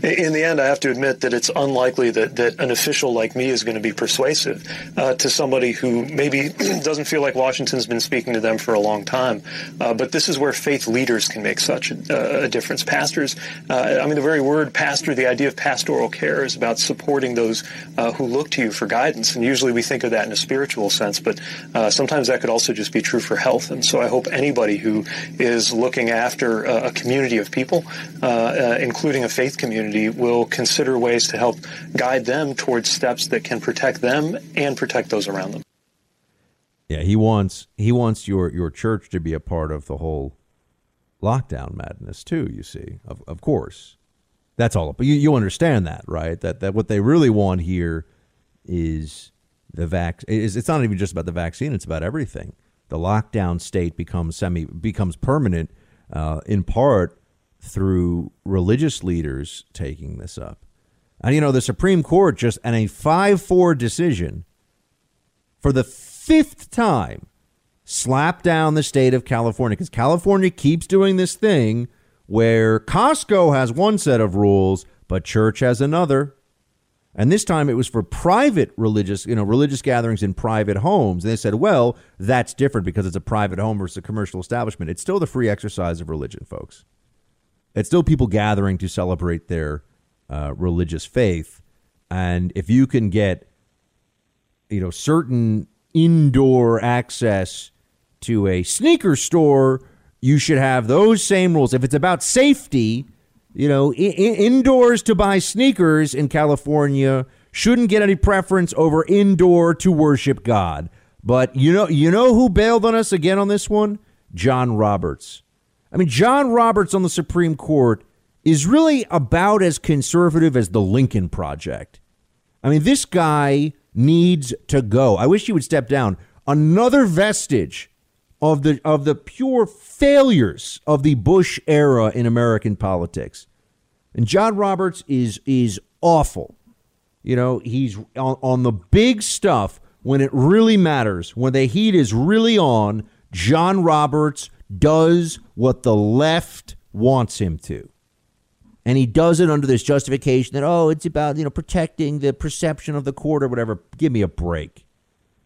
In the end, I have to admit that it's unlikely that that an official like me is going to be persuasive to somebody who maybe [clears throat] doesn't feel like Washington's been speaking to them for a long time. but this is where faith leaders can make such a, a difference. Pastors uh, I mean, the very word pastor, the idea of pastoral care is about supporting those uh, who look to you for guidance. And usually we think of that in a spiritual sense, but uh, sometimes that could also just be true for health. And so I hope anybody who is looking after a, a community of people, uh, uh, including a faith community, will consider ways to help guide them towards steps that can protect them and protect those around them. Yeah, he wants he wants your your church to be a part of the whole lockdown madness too. You see, of of course, that's all. But you you understand that, right? That that what they really want here is the vac. Is it's not even just about the vaccine; it's about everything. The lockdown state becomes semi becomes permanent, uh, in part through religious leaders taking this up. And you know, the Supreme Court just in a five four decision for the fifth time slap down the state of California because California keeps doing this thing where Costco has one set of rules, but church has another. And this time it was for private religious, you know, religious gatherings in private homes. And they said, well, that's different because it's a private home versus a commercial establishment. It's still the free exercise of religion, folks. It's still people gathering to celebrate their uh, religious faith. And if you can get, you know, certain indoor access to a sneaker store, you should have those same rules. If it's about safety, you know, I- indoors to buy sneakers in California shouldn't get any preference over indoor to worship God. But you know, you know who bailed on us again on this one? John Roberts. I mean, John Roberts on the Supreme Court is really about as conservative as the Lincoln Project. I mean, this guy needs to go. I wish he would step down. Another vestige of the of the pure failures of the Bush era in American politics. And John Roberts is is awful. You know, he's on, on the big stuff when it really matters, when the heat is really on, John Roberts does what the left wants him to. And he does it under this justification that, oh, it's about, you know, protecting the perception of the court or whatever. Give me a break.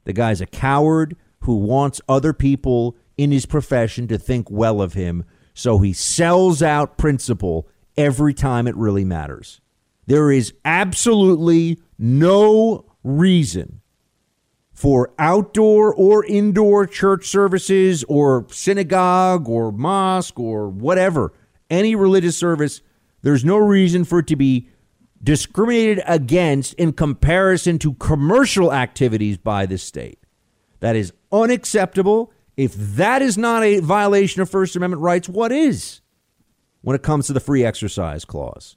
The guy's a coward who wants other people in his profession to think well of him, so he sells out principle every time it really matters. There is absolutely no reason for outdoor or indoor church services or synagogue or mosque or whatever, any religious service, there's no reason for it to be discriminated against in comparison to commercial activities by the state. That is unacceptable. If that is not a violation of First Amendment rights, what is when it comes to the free exercise clause?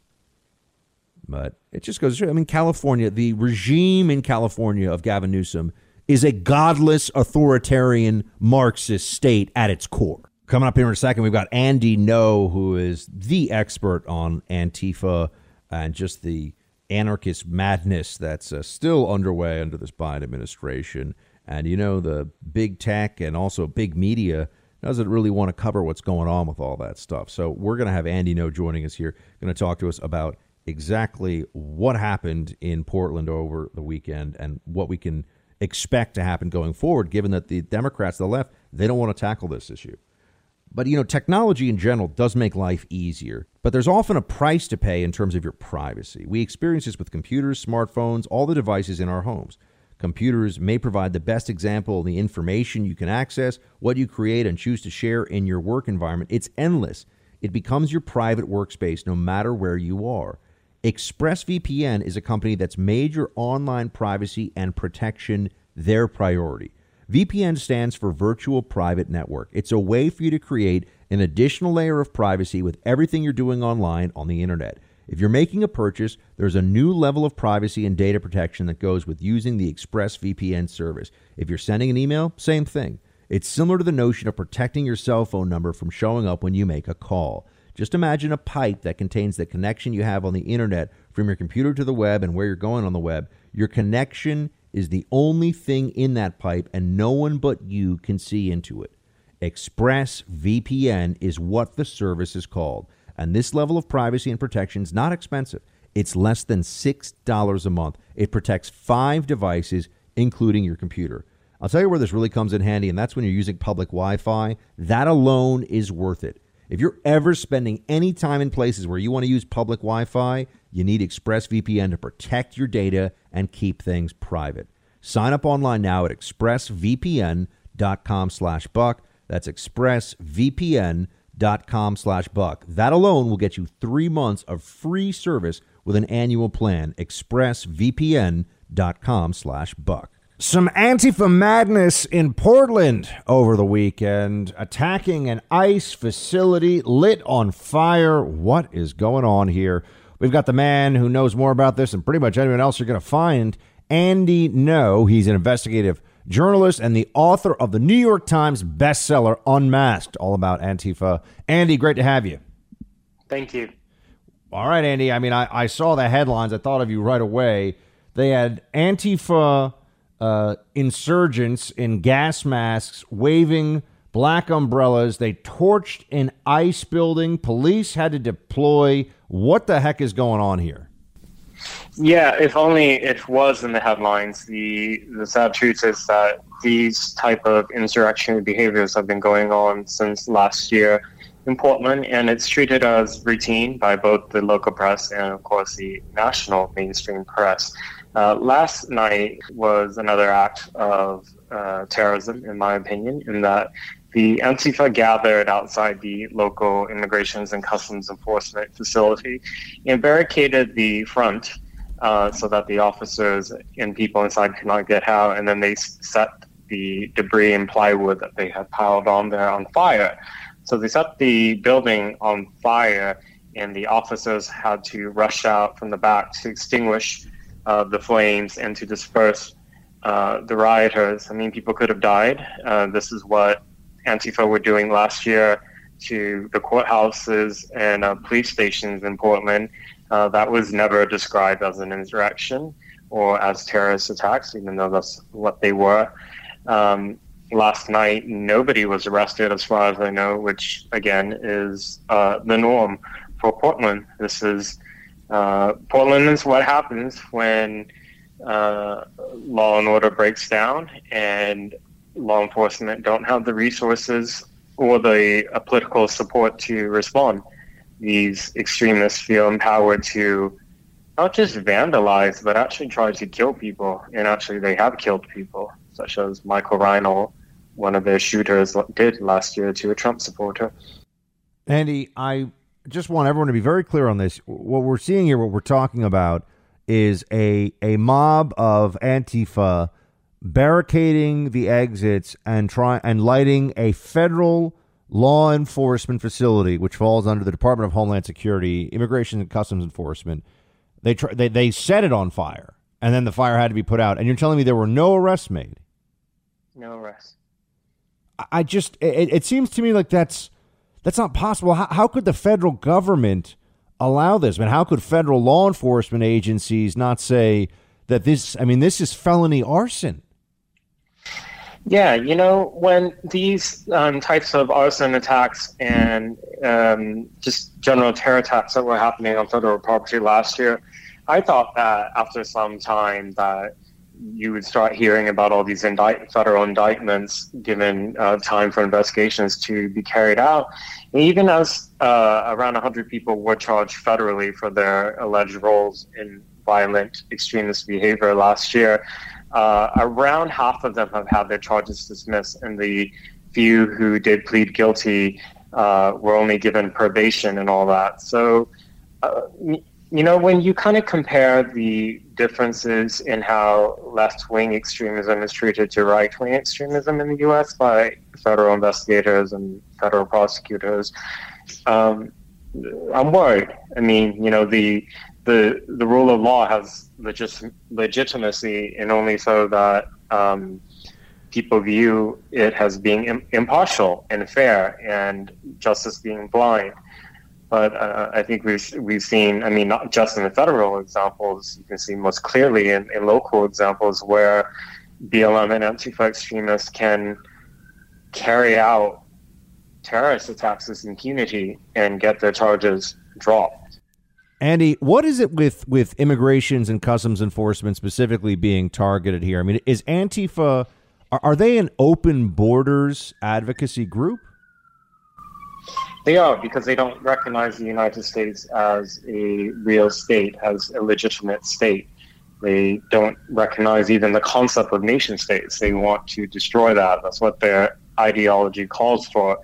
But it just goes. I mean, California, the regime in California of Gavin Newsom is a godless, authoritarian, Marxist state at its core. Coming up here in a second, we've got Andy Ngo, who is the expert on Antifa and just the anarchist madness that's uh, still underway under this Biden administration. And you know, the big tech and also big media doesn't really want to cover what's going on with all that stuff. So we're going to have Andy Ngo joining us here, going to talk to us about exactly what happened in Portland over the weekend and what we can expect to happen going forward, given that the Democrats, the left, they don't want to tackle this issue. But you know, technology in general does make life easier, but there's often a price to pay in terms of your privacy. We experience this with computers, smartphones, all the devices in our homes. Computers may provide the best example of the information you can access, what you create and choose to share in your work environment. It's endless. It becomes your private workspace no matter where you are. ExpressVPN is a company that's made your online privacy and protection their priority. VPN stands for Virtual Private Network. It's a way for you to create an additional layer of privacy with everything you're doing online on the internet. If you're making a purchase, there's a new level of privacy and data protection that goes with using the ExpressVPN service. If you're sending an email, same thing. It's similar to the notion of protecting your cell phone number from showing up when you make a call. Just imagine a pipe that contains the connection you have on the internet from your computer to the web and where you're going on the web. Your connection is the only thing in that pipe, and no one but you can see into it. ExpressVPN is what the service is called. And this level of privacy and protection is not expensive. It's less than $6 a month. It protects five devices, including your computer. I'll tell you where this really comes in handy, and that's when you're using public Wi Fi. That alone is worth it. If you're ever spending any time in places where you want to use public Wi Fi, you need ExpressVPN to protect your data and keep things private. Sign up online now at expressvpn.com slash buck. That's expressvpn.com slash buck. That alone will get you three months of free service with an annual plan. expressvpn.com slash buck. Some Antifa madness in Portland over the weekend, attacking an ICE facility lit on fire. What is going on here? We've got the man who knows more about this than pretty much anyone else you're going to find, Andy Ngo. He's an investigative journalist and the author of the New York Times bestseller Unmasked, all about Antifa. Andy, great to have you. Thank you. All right, Andy. I mean, I, I saw the headlines. I thought of you right away. They had Antifa uh, insurgents in gas masks waving black umbrellas. They torched an ICE building. Police had to deploy. What the heck is going on here? Yeah, if only it was in the headlines. The the sad truth is that these type of insurrectionary behaviors have been going on since last year in Portland, and it's treated as routine by both the local press and, of course, the national mainstream press. Uh, last night was another act of uh, terrorism, in my opinion, in that the Antifa gathered outside the local immigrations and customs enforcement facility and barricaded the front uh, so that the officers and people inside could not get out. And then they set the debris and plywood that they had piled on there on fire. So they set the building on fire, and the officers had to rush out from the back to extinguish uh, the flames and to disperse uh, the rioters. I mean, people could have died. Uh, this is what Antifa were doing last year to the courthouses and uh, police stations in Portland. Uh, that was never described as an insurrection or as terrorist attacks, even though that's what they were. Um, last night, nobody was arrested, as far as I know, which again is uh, the norm for Portland. This is uh, Portland is what happens when uh, law and order breaks down and law enforcement don't have the resources or the uh, political support to respond. These extremists feel empowered to not just vandalize, but actually try to kill people. And actually, they have killed people, such as Michael Reinoehl, one of their shooters, did last year to a Trump supporter. Andy, I just want everyone to be very clear on this. What we're seeing here, what we're talking about, is a a mob of Antifa barricading the exits and try and lighting a federal law enforcement facility, which falls under the Department of Homeland Security, Immigration and Customs Enforcement. They try, they they set it on fire, and then the fire had to be put out. And you're telling me there were no arrests made? No arrests. I just it, it seems to me like that's that's not possible. How, how could the federal government allow this? I mean, how could federal law enforcement agencies not say that this? I mean, this is felony arson. Yeah, you know, when these um, types of arson attacks and um, just general terror attacks that were happening on federal property last year, I thought that after some time that you would start hearing about all these indict, federal indictments given uh, time for investigations to be carried out. And even as uh, around 100 people were charged federally for their alleged roles in violent extremist behavior last year, uh, around half of them have had their charges dismissed, and the few who did plead guilty uh, were only given probation and all that. So, uh, you know, when you kind of compare the differences in how left wing extremism is treated to right wing extremism in the U.S. by federal investigators and federal prosecutors, um, I'm worried. I mean, you know, the the the rule of law has legit- legitimacy, and only so that um, people view it as being Im- impartial and fair, and justice being blind. But uh, I think we've we've seen. I mean, not just in the federal examples, you can see most clearly in, in local examples where BLM and Antifa extremists can carry out terrorist attacks with impunity and get their charges dropped. Andy, what is it with with immigrations and customs enforcement specifically being targeted here? I mean, is Antifa are, are they an open borders advocacy group? They are because they don't recognize the United States as a real state, as a legitimate state. They don't recognize even the concept of nation states. They want to destroy that. That's what their ideology calls for.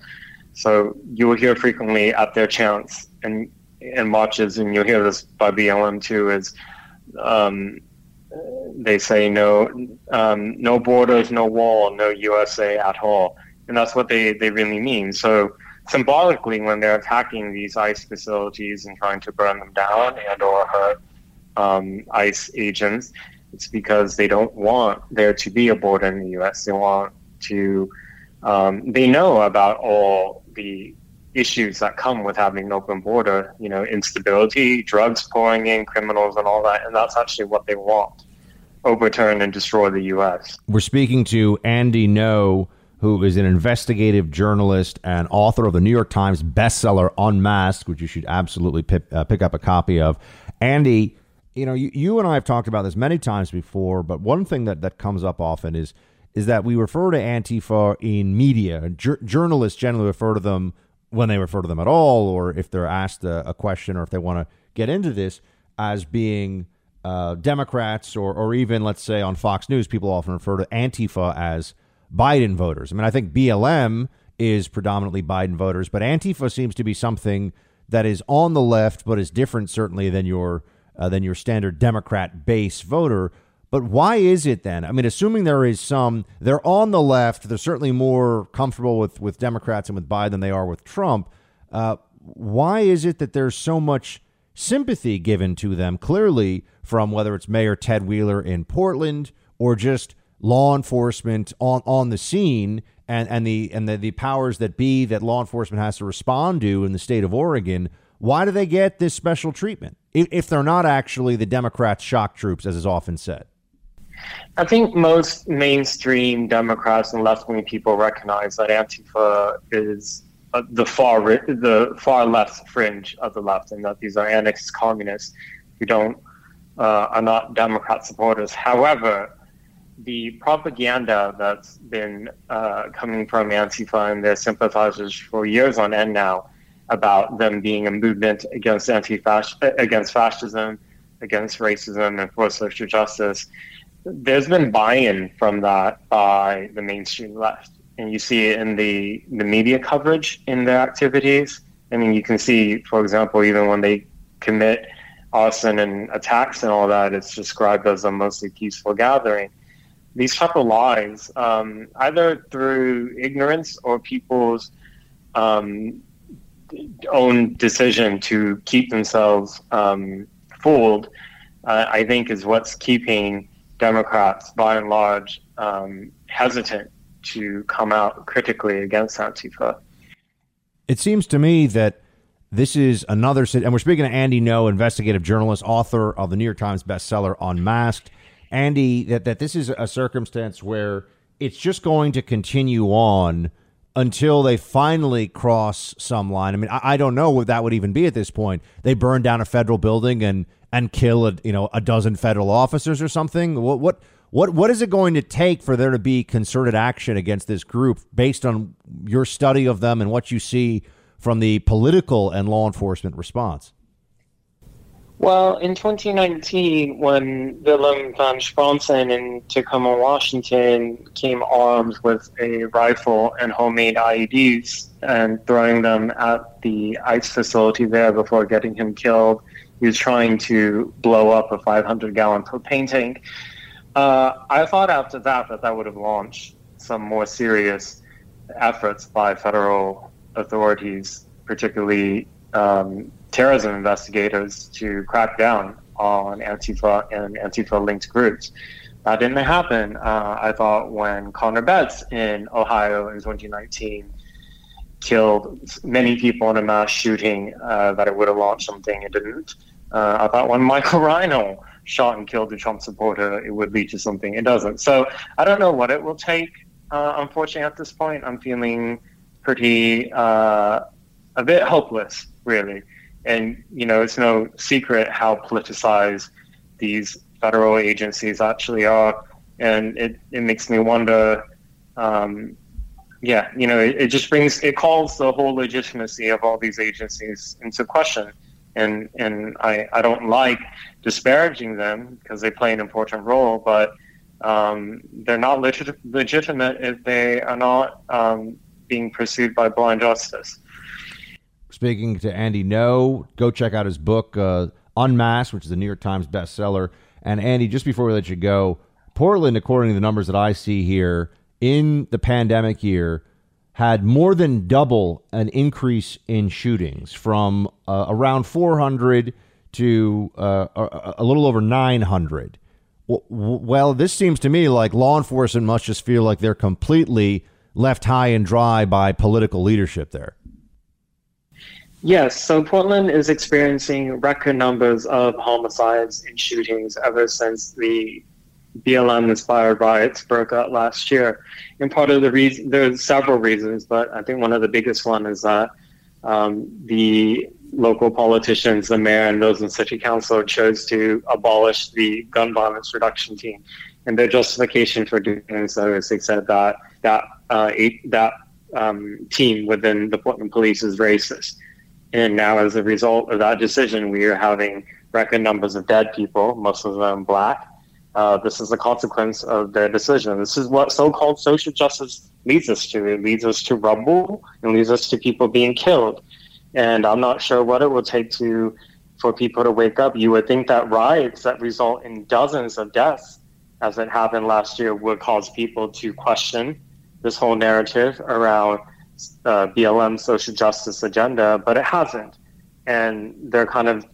So you will hear frequently at their chants and and watches, and you'll hear this by BLM too. Is um, they say no, um, no borders, no wall, no USA at all, and that's what they they really mean. So symbolically when they're attacking these ICE facilities and trying to burn them down and or hurt um, ICE agents, it's because they don't want there to be a border in the U.S. They want to. Um, they know about all the issues that come with having an open border. You know, instability, drugs pouring in, criminals, and all that, and that's actually what they want: overturn and destroy the U.S. We're speaking to Andy Ngo who is an investigative journalist and author of the New York Times bestseller Unmasked, which you should absolutely pick, uh, pick up a copy of. Andy, you know, you, you and I have talked about this many times before, but one thing that, that comes up often is is that we refer to Antifa in media. Jur- journalists generally refer to them when they refer to them at all, or if they're asked a, a question, or if they want to get into this, as being uh, Democrats, or or even let's say on Fox News, people often refer to Antifa as Biden voters. I mean, I think BLM is predominantly Biden voters, but Antifa seems to be something that is on the left, but is different certainly than your uh, than your standard Democrat base voter. But why is it then? I mean, assuming there is some, they're on the left. They're certainly more comfortable with with Democrats and with Biden than they are with Trump. Uh, why is it that there's so much sympathy given to them? Clearly, from whether it's Mayor Ted Wheeler in Portland or just law enforcement on on the scene and and the and the, the powers that be that law enforcement has to respond to in the state of Oregon, why do they get this special treatment if, if they're not actually the Democrats' shock troops, as is often said? I think most mainstream Democrats and left wing people recognize that Antifa is uh, the far the far left fringe of the left, and that these are anarchist communists who don't uh, are not Democrat supporters. However, the propaganda that's been uh, coming from Antifa and their sympathizers for years on end now about them being a movement against anti against fascism, against racism, and for social justice. There's been buy-in from that by the mainstream left, and you see it in the the media coverage in their activities. I mean, you can see, for example, even when they commit arson and attacks and all that, it's described as a mostly peaceful gathering these type of lies, um, either through ignorance or people's um, own decision to keep themselves um, fooled, uh, I think is what's keeping Democrats, by and large, um, hesitant to come out critically against Antifa. It seems to me that this is another, and we're speaking to Andy Ngo, investigative journalist, author of the New York Times bestseller Unmasked. Andy, that, that this is a circumstance where it's just going to continue on until they finally cross some line. I mean, I, I, don't know what that would even be at this point. They burn down a federal building and and kill a you know a dozen federal officers or something. What what What what is it going to take for there to be concerted action against this group based on your study of them and what you see from the political and law enforcement response? Well, in 2019, when Willem van Spronsen in Tacoma, Washington came armed with a rifle and homemade IEDs and throwing them at the ICE facility there before getting him killed, he was trying to blow up a 500 gallon propane tank. Uh, I thought after that that that would have launched some more serious efforts by federal authorities, particularly um, terrorism investigators to crack down on Antifa and Antifa linked groups. That didn't happen. Uh, I thought when Connor Betts in Ohio in 2019 killed many people in a mass shooting, uh, that it would have launched something. It didn't. Uh, I thought when Michael [laughs] Reinoehl shot and killed a Trump supporter, it would lead to something. It doesn't. So I don't know what it will take. Uh, unfortunately, at this point, I'm feeling pretty uh, a bit hopeless, really. And, you know, it's no secret how politicized these federal agencies actually are. And it, it makes me wonder, um, yeah, you know, it, it just brings, it calls the whole legitimacy of all these agencies into question. And, and I, I don't like disparaging them because they play an important role, but um, they're not legit- legitimate if they are not um, being pursued by blind justice speaking to Andy Ngo, Go check out his book, uh, Unmasked, which is a New York Times bestseller. And Andy, just before we let you go, Portland, according to the numbers that I see here, in the pandemic year, had more than double an increase in shootings from uh, around 400 to uh, a, a little over 900. Well, this seems to me like law enforcement must just feel like they're completely left high and dry by political leadership there. Yes, so Portland is experiencing record numbers of homicides and shootings ever since the BLM inspired riots broke out last year. And part of the reason, there's several reasons, but I think one of the biggest one is that um, the local politicians, the mayor and those in city council chose to abolish the gun violence reduction team. And their justification for doing so is they said that that, uh, eight, that um, team within the Portland police is racist. And now, as a result of that decision, we are having record numbers of dead people, most of them black. Uh, this is a consequence of their decision. This is what so called social justice leads us to. It leads us to rubble and leads us to people being killed. And I'm not sure what it will take to for people to wake up. You would think that riots that result in dozens of deaths, as it happened last year, would cause people to question this whole narrative around uh, BLM social justice agenda, but it hasn't. And they're kind of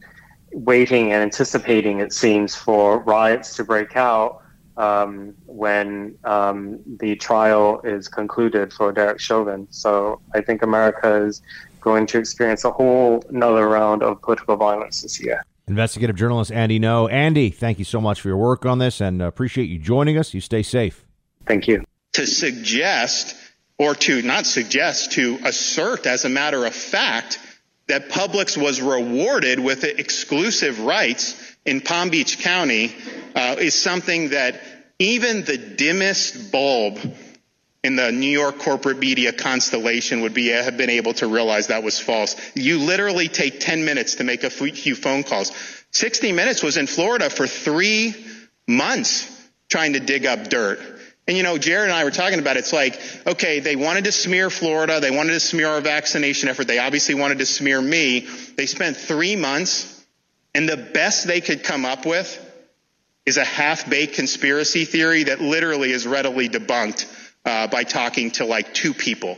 waiting and anticipating, it seems, for riots to break out um, when um, the trial is concluded for Derek Chauvin. So I think America is going to experience a whole another round of political violence this year. Investigative journalist Andy Ngo. Andy, thank you so much for your work on this and appreciate you joining us. You stay safe. Thank you. To suggest or to not suggest, to assert as a matter of fact that Publix was rewarded with exclusive rights in Palm Beach County uh, is something that even the dimmest bulb in the New York corporate media constellation would be have been able to realize that was false. You literally take 10 minutes to make a few phone calls. 60 Minutes was in Florida for three months trying to dig up dirt. And you know, Jared and I were talking about it. it's like, okay, they wanted to smear Florida. They wanted to smear our vaccination effort. They obviously wanted to smear me. They spent three months and the best they could come up with is a half-baked conspiracy theory that literally is readily debunked uh, by talking to like two people.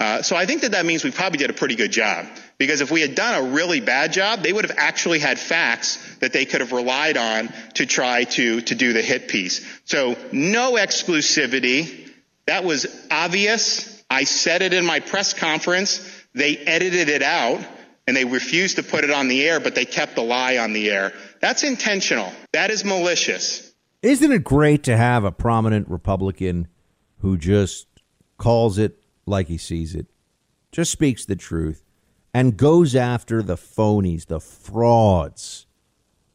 Uh, so I think that that means we probably did a pretty good job. Because if we had done a really bad job, they would have actually had facts that they could have relied on to try to, to do the hit piece. So no exclusivity. That was obvious. I said it in my press conference. They edited it out and they refused to put it on the air, but they kept the lie on the air. That's intentional. That is malicious. Isn't it great to have a prominent Republican who just calls it like he sees it, just speaks the truth, and goes after the phonies, the frauds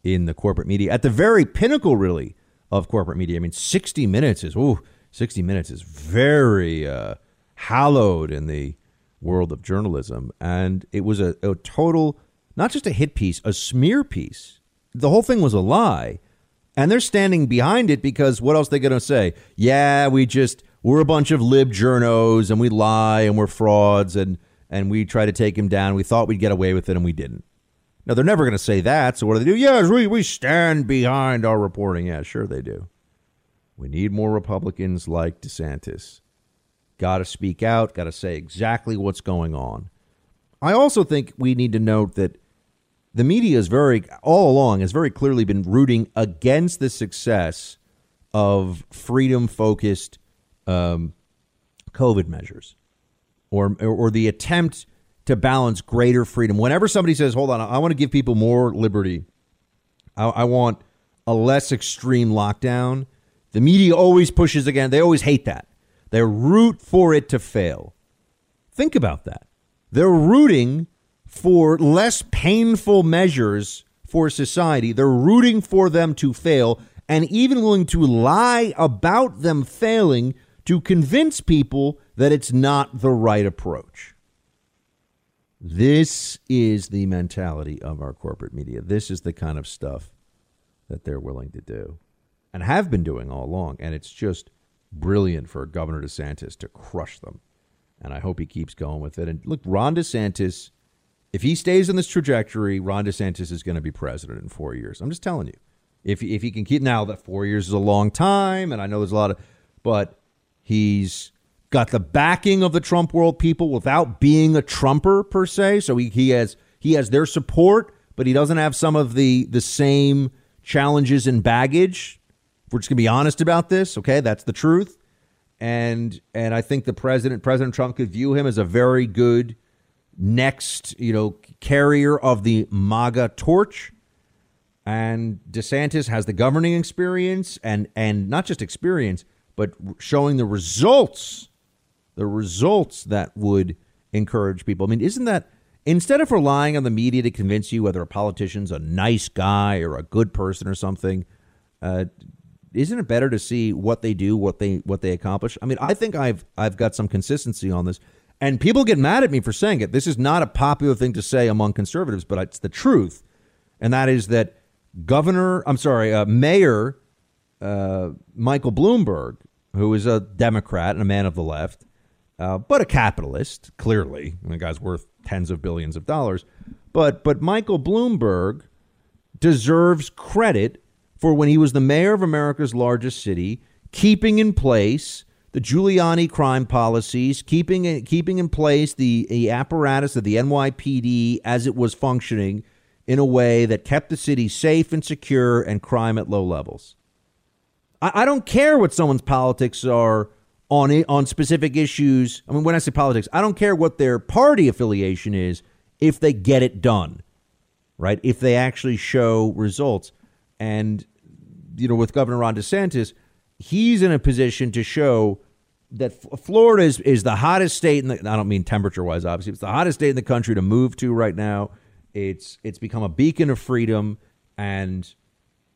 in the corporate media at the very pinnacle, really, of corporate media. I mean, 60 Minutes is, ooh, 60 Minutes is very uh, hallowed in the world of journalism. And it was a, a total, not just a hit piece, a smear piece. The whole thing was a lie. And they're standing behind it because what else are they going to say? Yeah, we just, we're a bunch of lib journos and we lie and we're frauds and, and we tried to take him down. We thought we'd get away with it and we didn't. Now, they're never going to say that. So what do they do? Yes, we, we stand behind our reporting. Yeah, sure they do. We need more Republicans like DeSantis. Got to speak out, got to say exactly what's going on. I also think we need to note that the media is very, all along, has very clearly been rooting against the success of freedom focused um, COVID measures or, or the attempt to balance greater freedom. Whenever somebody says, hold on, I want to give people more liberty, I, I want a less extreme lockdown, the media always pushes again. They always hate that. They root for it to fail. Think about that. They're rooting for less painful measures for society. They're rooting for them to fail and even willing to lie about them failing to convince people that it's not the right approach. This is the mentality of our corporate media. This is the kind of stuff that they're willing to do and have been doing all along. And it's just brilliant for Governor DeSantis to crush them. And I hope he keeps going with it. And look, Ron DeSantis, if he stays on this trajectory, Ron DeSantis is going to be president in four years. I'm just telling you. If, if he can keep now that four years is a long time, and I know there's a lot of, but he's got the backing of the Trump world people without being a Trumper per se. So he, he has he has their support, but he doesn't have some of the the same challenges and baggage. If we're just gonna be honest about this, okay, that's the truth. And and I think the president, President Trump, could view him as a very good next, you know, carrier of the MAGA torch. And DeSantis has the governing experience and and not just experience, but showing the results the results that would encourage people. I mean, isn't that instead of relying on the media to convince you whether a politician's a nice guy or a good person or something, uh, isn't it better to see what they do, what they what they accomplish? I mean, I think I've I've got some consistency on this, and people get mad at me for saying it. This is not a popular thing to say among conservatives, but it's the truth, and that is that Governor, I'm sorry, uh, Mayor uh, Michael Bloomberg, who is a Democrat and a man of the left, uh, but a capitalist, clearly. the guy's worth tens of billions of dollars. But but Michael Bloomberg deserves credit for when he was the mayor of America's largest city, keeping in place the Giuliani crime policies, keeping keeping in place the, the apparatus of the NYPD as it was functioning in a way that kept the city safe and secure and crime at low levels. I, I don't care what someone's politics are on it, on specific issues. I mean, when I say politics, I don't care what their party affiliation is if they get it done, right? If they actually show results. And, you know, with Governor Ron DeSantis, he's in a position to show that Florida is, is the hottest state in the, I don't mean temperature wise, obviously, it's the hottest state in the country to move to right now. It's, it's become a beacon of freedom. And,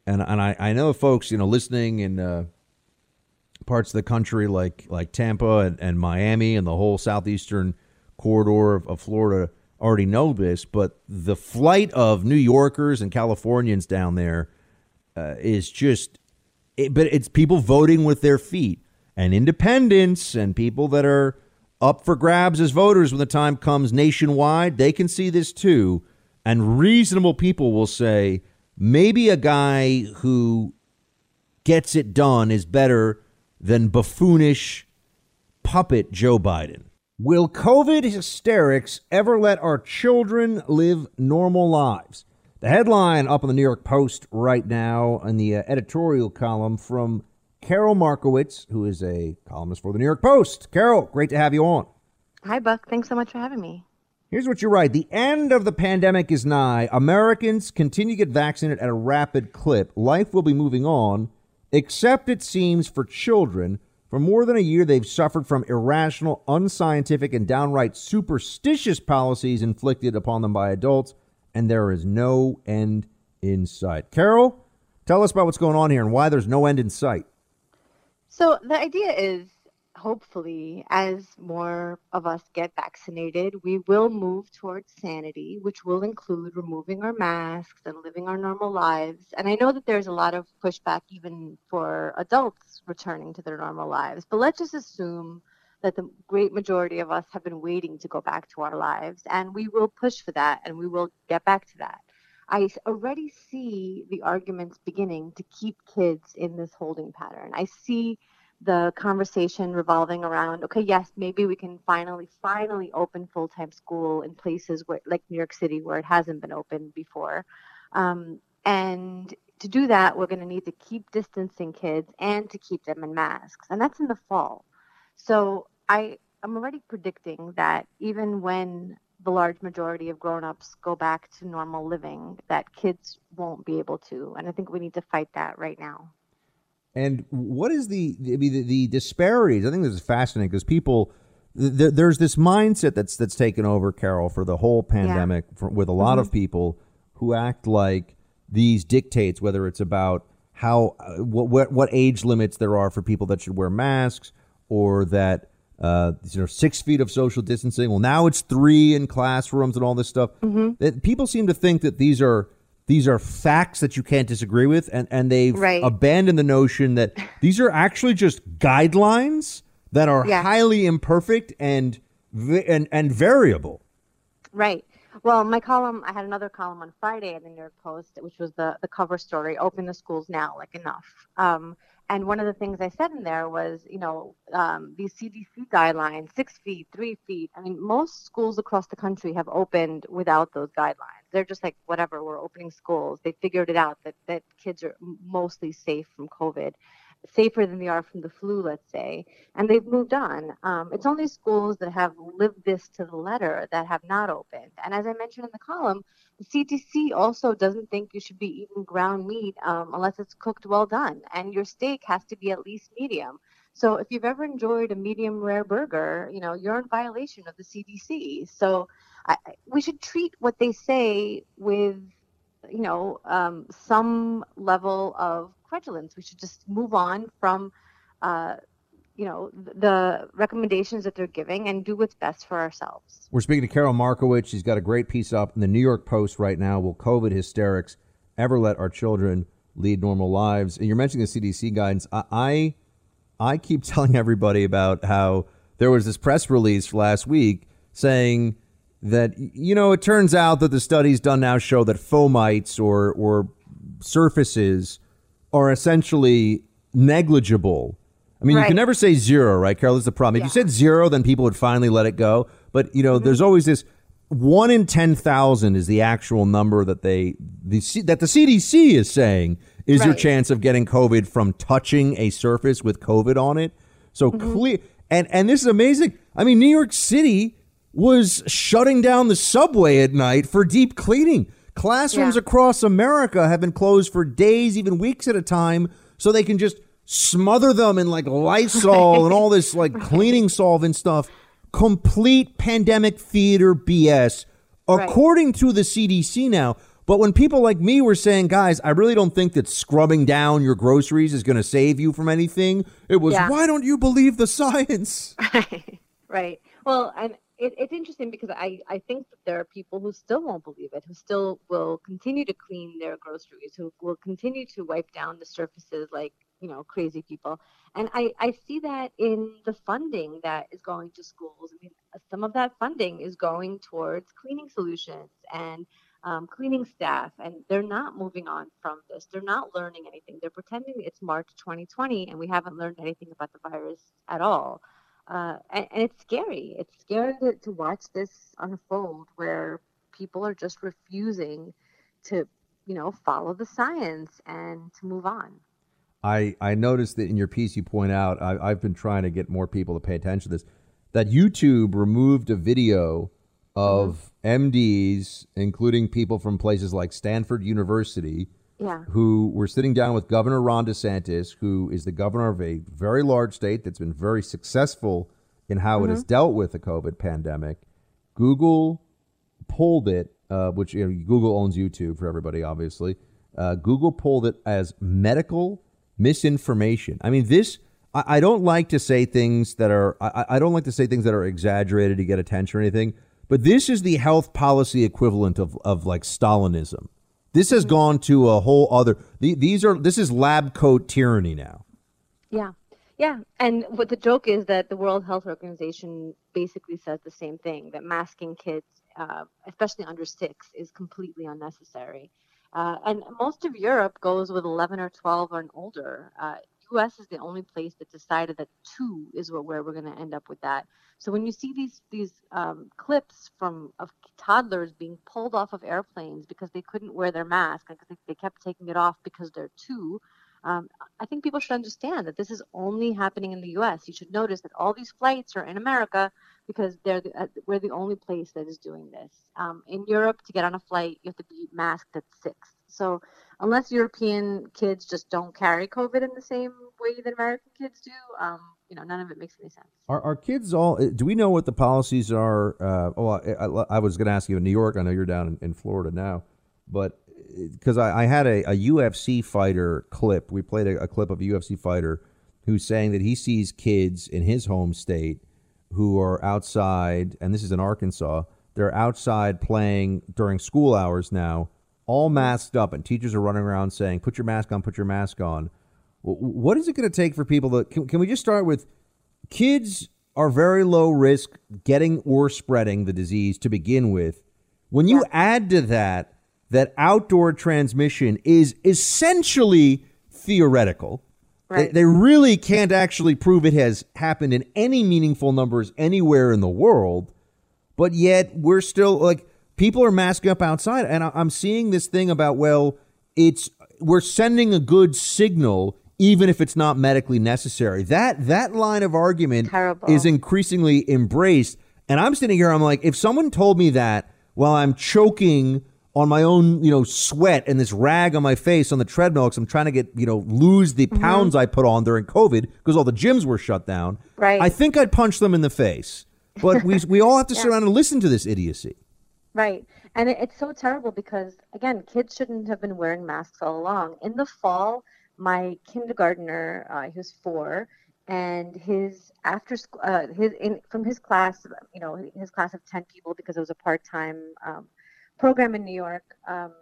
and, and I, I know folks, you know, listening and, uh, parts of the country like like Tampa and, and Miami and the whole southeastern corridor of, of, Florida already know this, but the flight of New Yorkers and Californians down there uh, is just, it, but it's people voting with their feet and independents and people that are up for grabs as voters when the time comes nationwide. They can see this too, and reasonable people will say maybe a guy who gets it done is better than buffoonish puppet Joe Biden. Will COVID hysterics ever let our children live normal lives? The headline up on the New York Post right now in the uh, editorial column from Carol Markowitz, who is a columnist for the New York Post. Carol, great to have you on. Hi, Buck. Thanks so much for having me. Here's what you write The end of the pandemic is nigh. Americans continue to get vaccinated at a rapid clip. Life will be moving on except it seems for children. For more than a year, they've suffered from irrational, unscientific, and downright superstitious policies inflicted upon them by adults, and there is no end in sight. Carol, Tell us about what's going on here and why there's no end in sight. So the idea is hopefully as more of us get vaccinated, we will move towards sanity, which will include removing our masks and living our normal lives. And I know that there's a lot of pushback even for adults returning to their normal lives, but let's just assume that the great majority of us have been waiting to go back to our lives and we will push for that and we will get back to that. I already see the arguments beginning to keep kids in this holding pattern. I see the conversation revolving around okay yes maybe we can finally finally open full-time school in places where like new york city where it hasn't been open before. Um, and to do that we're going to need to keep distancing kids and to keep them in masks and that's in the fall. So i i'm already predicting that even when the large majority of grown-ups go back to normal living that kids won't be able to and i think we need to fight that right now and what is the I mean, the, the disparities? I think this is fascinating because people th- there's this mindset that's that's taken over Carol for the whole pandemic for, with a lot Mm-hmm. of people who act like these dictates whether it's about how uh, what, what what age limits there are for people that should wear masks or that uh, you know six feet of social distancing. Well, now it's three in classrooms and all this stuff. Mm-hmm. That people seem to think that these are these are facts that you can't disagree with, and and they've Right. abandoned the notion that [laughs] these are actually just guidelines that are Yeah. highly imperfect and and and variable. Right. Well, my column, I had another column on Friday in the New York Post, which was the, the cover story, Open the Schools Now, like enough. Um, and one of the things I said in there was, you know, um, these CDC guidelines, six feet, three feet. I mean, most schools across the country have opened without those guidelines. They're just like, whatever, we're opening schools. They figured it out that, that kids are mostly safe from COVID safer than they are from the flu, let's say, and they've moved on. Um, it's only schools that have lived this to the letter that have not opened. And as I mentioned in the column, the CDC also doesn't think you should be eating ground meat um, unless it's cooked well done, and your steak has to be at least medium. So if you've ever enjoyed a medium rare burger, you know you're in violation of the CDC. So I, we should treat what they say with you know, um, some level of credulence. We should just move on from, uh, you know, the recommendations that they're giving and do what's best for ourselves. We're speaking to Carol Markowitz. She's got a great piece up in the New York Post right now. Will COVID hysterics ever let our children lead normal lives? And you're mentioning the CDC guidance. I, I, I keep [laughs] telling everybody about how there was this press release last week saying that you know it turns out that the studies done now show that fomites or or surfaces are essentially negligible. I mean, you can never say zero, right, Carol? Is the problem. If you said zero, then people would finally let it go. But you know, mm-hmm. there's always this one in ten thousand is the actual number that they the C- that the CDC is saying is your chance of getting COVID from touching a surface with COVID on it. So mm-hmm. clear, and and this is amazing. I mean, New York City was shutting down the subway at night for deep cleaning. Classrooms Yeah. across America have been closed for days, even weeks at a time, so they can just smother them in like Lysol and all this like [laughs] cleaning solvent stuff. Complete pandemic theater BS, Right. according to the CDC now. But when people like me were saying, guys, I really don't think that scrubbing down your groceries is going to save you from anything, it was, Yeah. why don't you believe the science? [laughs] right. Well, and it, it's interesting because I, I think that there are people who still won't believe it, who still will continue to clean their groceries, who will continue to wipe down the surfaces like, you know, crazy people. And I, I see that in the funding that is going to schools. I mean, some of that funding is going towards cleaning solutions and um, cleaning staff, and they're not moving on from this. They're not learning anything. They're pretending it's March 2020 and we haven't learned anything about the virus at all uh, and, and it's scary. It's scary to, to watch this unfold where people are just refusing to, you know, follow the science and to move on. I, I noticed that in your piece you point out, I, I've been trying to get more people to pay attention to this, that YouTube removed a video of MDs, including people from places like Stanford University, Yeah. who were sitting down with Governor Ron DeSantis, who is the governor of a very large state that's been very successful in how it has dealt with the COVID pandemic. Google pulled it, uh, which you know, Google owns YouTube for everybody, obviously, Uh, Google pulled it as medical misinformation. I mean, this. I, I don't like to say things that are. I, I don't like to say things that are exaggerated to get attention or anything. But this is the health policy equivalent of of like Stalinism. This has gone to a whole other. These are this is lab coat tyranny now. Yeah, yeah, and what the joke is that the World Health Organization basically says the same thing that masking kids, uh, especially under six, is completely unnecessary. Uh, and most of Europe goes with 11 or 12 and older. Uh, U.S. is the only place that decided that two is what, where we're going to end up with that. So when you see these these um, clips from of toddlers being pulled off of airplanes because they couldn't wear their mask and they, they kept taking it off because they're two, um, I think people should understand that this is only happening in the U.S. You should notice that all these flights are in America because they're the, uh, we're the only place that is doing this. Um, in Europe, to get on a flight, you have to be masked at six. So unless European kids just don't carry COVID in the same way that American kids do, um, you know, none of it makes any sense. Are, are kids all? Uh, do we know what the policies are? Uh, oh, I, I, I was going to ask you in New York. I know you're down in, in Florida now, but because uh, I, I, had a, a, UFC fighter clip. We played a, a clip of a UFC fighter who's saying that he sees kids in his home state who are outside, and this is in Arkansas. They're outside playing during school hours now, all masked up, and teachers are running around saying, "Put your mask on, put your mask on." What is it going to take for people to? Can, can we just start with kids are very low risk getting or spreading the disease to begin with. When you yeah. add to that that outdoor transmission is essentially theoretical, right. they, they really can't actually prove it has happened in any meaningful numbers anywhere in the world. But yet we're still like people are masking up outside, and I'm seeing this thing about well, it's we're sending a good signal even if it's not medically necessary. That that line of argument Terrible. is increasingly embraced. And I'm sitting here, I'm like, if someone told me that while I'm choking on my own, you know, sweat and this rag on my face on the treadmill because I'm trying to get, you know, lose the mm-hmm. pounds I put on during COVID because all the gyms were shut down. Right. I think I'd punch them in the face. But we [laughs] we all have to yeah. sit around and listen to this idiocy. Right. And it, it's so terrible because again, kids shouldn't have been wearing masks all along. In the fall, my kindergartner, uh, he was four, and his after school, uh, his in from his class, you know, his class of ten people because it was a part-time um, program in New York. Um,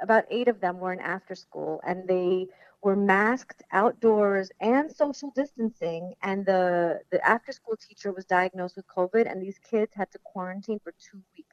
about eight of them were in after school, and they were masked outdoors and social distancing. And the the after school teacher was diagnosed with COVID, and these kids had to quarantine for two weeks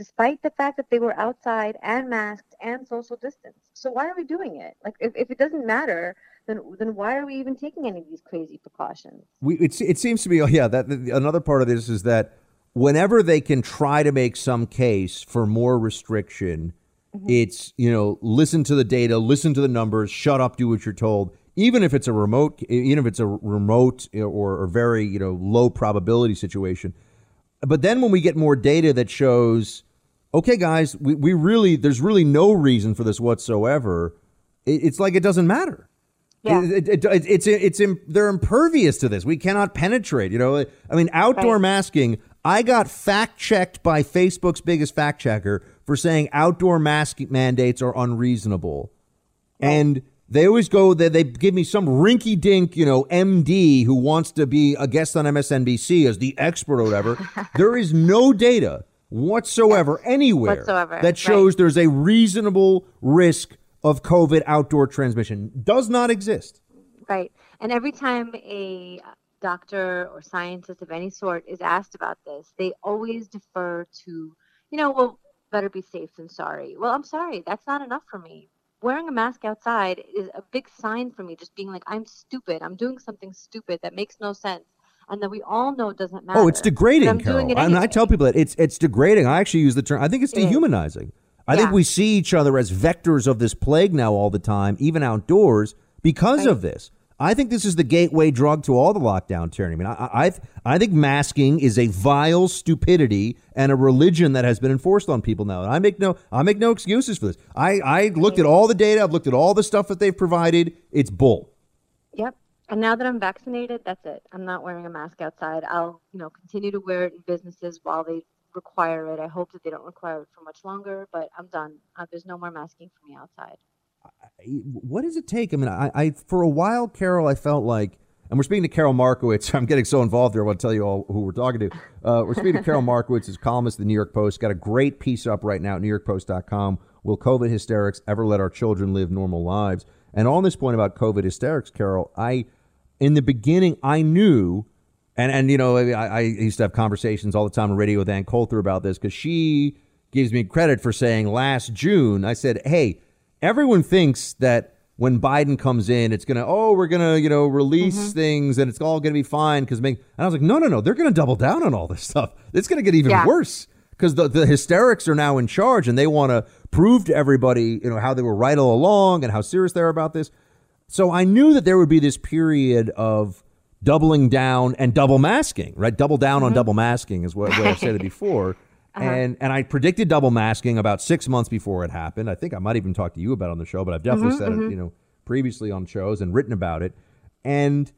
despite the fact that they were outside and masked and social distance. So why are we doing it? Like, if, if it doesn't matter, then then why are we even taking any of these crazy precautions? We it, it seems to be oh yeah that another part of this is that whenever they can try to make some case for more restriction, mm-hmm. it's you know listen to the data, listen to the numbers, shut up, do what you're told. Even if it's a remote, even if it's a remote or, or very you know low probability situation, but then when we get more data that shows okay, guys, we, we really, there's really no reason for this whatsoever. It, it's like it doesn't matter. Yeah. It, it, it, it's, it's, it's, they're impervious to this. We cannot penetrate, you know, I mean, outdoor right. masking, I got fact checked by Facebook's biggest fact checker for saying outdoor mask mandates are unreasonable. Right. And they always go they, they give me some rinky dink, you know, MD who wants to be a guest on MSNBC as the expert or whatever. [laughs] there is no data whatsoever anywhere whatsoever. that shows right. there's a reasonable risk of COVID outdoor transmission. Does not exist. Right. And every time a doctor or scientist of any sort is asked about this, they always defer to, you know, well, better be safe than sorry. Well, I'm sorry. That's not enough for me. Wearing a mask outside is a big sign for me, just being like, I'm stupid. I'm doing something stupid that makes no sense and that we all know doesn't matter. Oh, it's degrading, I'm Carol. It anyway. I, I tell people that it's it's degrading. I actually use the term. I think it's dehumanizing. I yeah. think we see each other as vectors of this plague now all the time, even outdoors, because right. of this. I think this is the gateway drug to all the lockdown tyranny. I mean, I, I, I think masking is a vile stupidity and a religion that has been enforced on people now. And I make no I make no excuses for this. I, I looked at all the data. I've looked at all the stuff that they've provided. It's bull. Yep. And now that I'm vaccinated, that's it. I'm not wearing a mask outside. I'll, you know, continue to wear it in businesses while they require it. I hope that they don't require it for much longer, but I'm done. Uh, there's no more masking for me outside. what does it take? I mean, I, I for a while, Carol, I felt like, and we're speaking to Carol Markowitz. [laughs] I'm getting so involved here. I want to tell you all who we're talking to. Uh, we're speaking to Carol [laughs] Markowitz, who's columnist of the New York Post. Got a great piece up right now at NewYorkPost.com. Will COVID hysterics ever let our children live normal lives? And on this point about COVID hysterics, Carol, I, in the beginning, I knew, and and you know, I, I used to have conversations all the time on radio with Ann Coulter about this because she gives me credit for saying last June, I said, hey everyone thinks that when Biden comes in, it's gonna oh we're gonna you know release mm-hmm. things and it's all gonna be fine because and I was like no no no they're gonna double down on all this stuff. It's gonna get even yeah. worse because the the hysterics are now in charge and they want to prove to everybody you know how they were right all along and how serious they're about this. So I knew that there would be this period of doubling down and double masking, right? Double down mm-hmm. on double masking is what, what I've said it [laughs] before. Uh-huh. And and I predicted double masking about six months before it happened. I think I might even talk to you about it on the show, but I've definitely mm-hmm, said mm-hmm. it, you know, previously on shows and written about it. And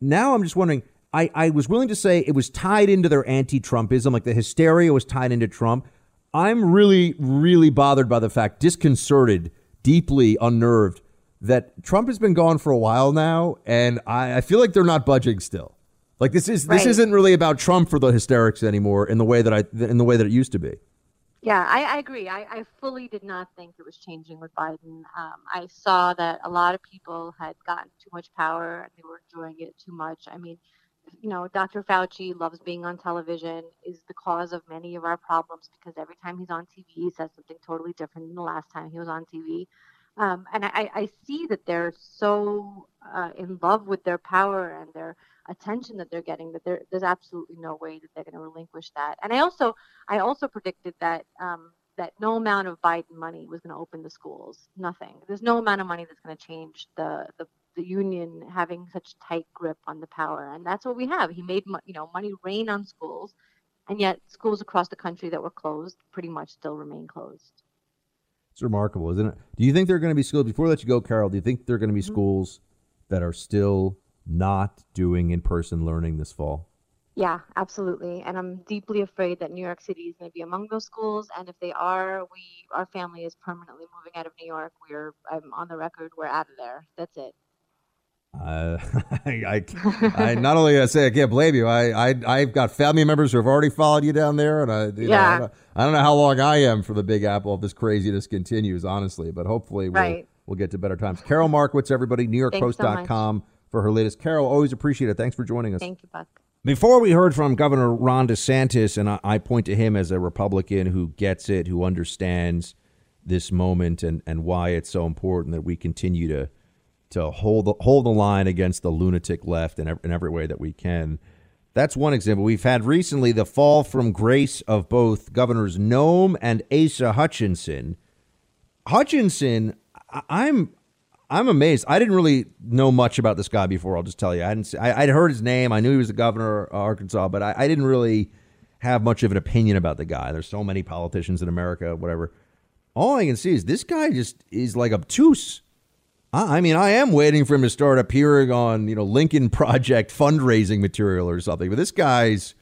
now I'm just wondering. I, I was willing to say it was tied into their anti-Trumpism, like the hysteria was tied into Trump. I'm really, really bothered by the fact, disconcerted, deeply unnerved that Trump has been gone for a while now, and I, I feel like they're not budging still. Like this is right. this isn't really about Trump for the hysterics anymore in the way that I in the way that it used to be. Yeah, I, I agree. I, I, fully did not think it was changing with Biden. Um, I saw that a lot of people had gotten too much power and they were enjoying it too much. I mean, you know, Dr. Fauci loves being on television, is the cause of many of our problems because every time he's on TV, he says something totally different than the last time he was on TV. Um, and I, I, see that they're so uh, in love with their power and their attention that they're getting that there's absolutely no way that they're going to relinquish that. And I also I also predicted that um, that no amount of Biden money was going to open the schools. Nothing. There's no amount of money that's going to change the, the the union having such tight grip on the power, and that's what we have. He made you know money rain on schools, and yet schools across the country that were closed pretty much still remain closed. It's remarkable, isn't it? Do you think there are going to be schools? Before I let you go, Carol, do you think there are going to be mm-hmm. schools that are still not doing in person learning this fall? Yeah, absolutely. And I'm deeply afraid that New York City is going to be among those schools. And if they are, we our family is permanently moving out of New York. We're I'm on the record. We're out of there. That's it. Uh, I, [laughs] I, I, not only I say I can't blame you. I, I, I've got family members who have already followed you down there, and I, yeah. Know, I, don't, I don't know how long I am for the Big Apple if this craziness continues, honestly. But hopefully, we'll, right. we'll get to better times. Carol Markowitz, everybody, NewYorkPost.com. So for her latest. Carol, always appreciate it. Thanks for joining us. Thank you, Buck. Before we heard from Governor Ron DeSantis, and I, I point to him as a Republican who gets it, who understands this moment and, and why it's so important that we continue to to hold the, hold the line against the lunatic left in every, in every way that we can. That's one example. We've had recently the fall from grace of both Governors Noem and Asa Hutchinson. Hutchinson, I'm I'm amazed. I didn't really know much about this guy before. I'll just tell you. I hadn't. I, would heard his name. I knew he was the governor of Arkansas, but I, I, didn't really have much of an opinion about the guy. There's so many politicians in America, whatever. All I can see is this guy just is like obtuse. I, mean, I am waiting for him to start appearing on you know Lincoln Project fundraising material or something. But this guy's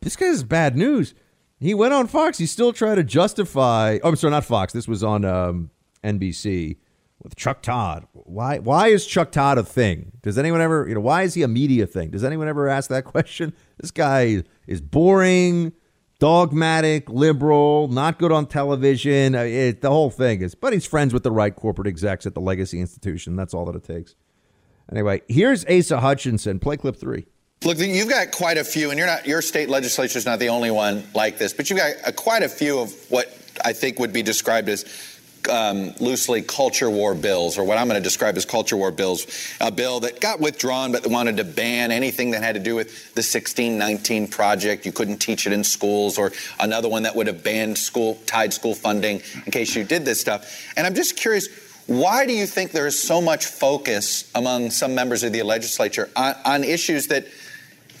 this guy's bad news. He went on Fox. He still tried to justify. Oh, I'm sorry, not Fox. This was on um, NBC with Chuck Todd. Why why is Chuck Todd a thing? Does anyone ever, you know, why is he a media thing? Does anyone ever ask that question? This guy is boring, dogmatic, liberal, not good on television. Uh, it, the whole thing is, but he's friends with the right corporate execs at the Legacy Institution. That's all that it takes. Anyway, here's Asa Hutchinson. Play clip three. Look, you've got quite a few, and you're not your state legislature is not the only one like this, but you've got a, quite a few of what I think would be described as um, loosely culture war bills, or what I'm going to describe as culture war bills. A bill that got withdrawn, but wanted to ban anything that had to do with the 1619 project. You couldn't teach it in schools, or another one that would have banned school tied school funding in case you did this stuff. And I'm just curious. Why do you think there is so much focus among some members of the legislature on, on issues that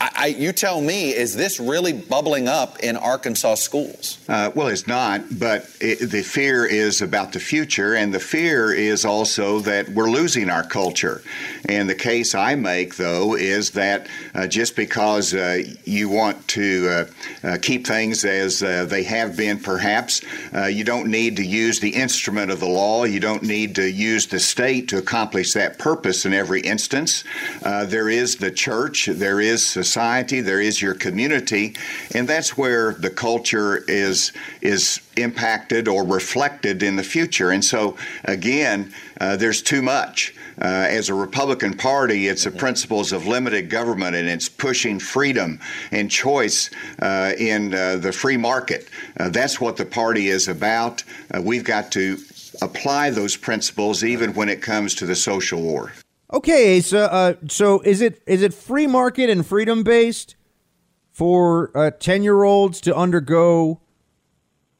I, you tell me, is this really bubbling up in Arkansas schools? Uh, well, it's not, but it, the fear is about the future, and the fear is also that we're losing our culture. And the case I make, though, is that uh, just because uh, you want to uh, uh, keep things as uh, they have been, perhaps, you don't need to use the instrument of the law. You don't need to use the state to accomplish that purpose in every instance. there is the church, there is society, there is your community, and that's where the culture is is impacted or reflected in the future. And so, again, uh, there's too much. Uh, as a Republican Party, it's the principles of limited government and it's pushing freedom and choice uh, in uh, the free market. Uh, that's what the party is about. Uh, we've got to apply those principles even when it comes to the social war. Okay, so uh, so is it is it free market and freedom based for ten year olds to undergo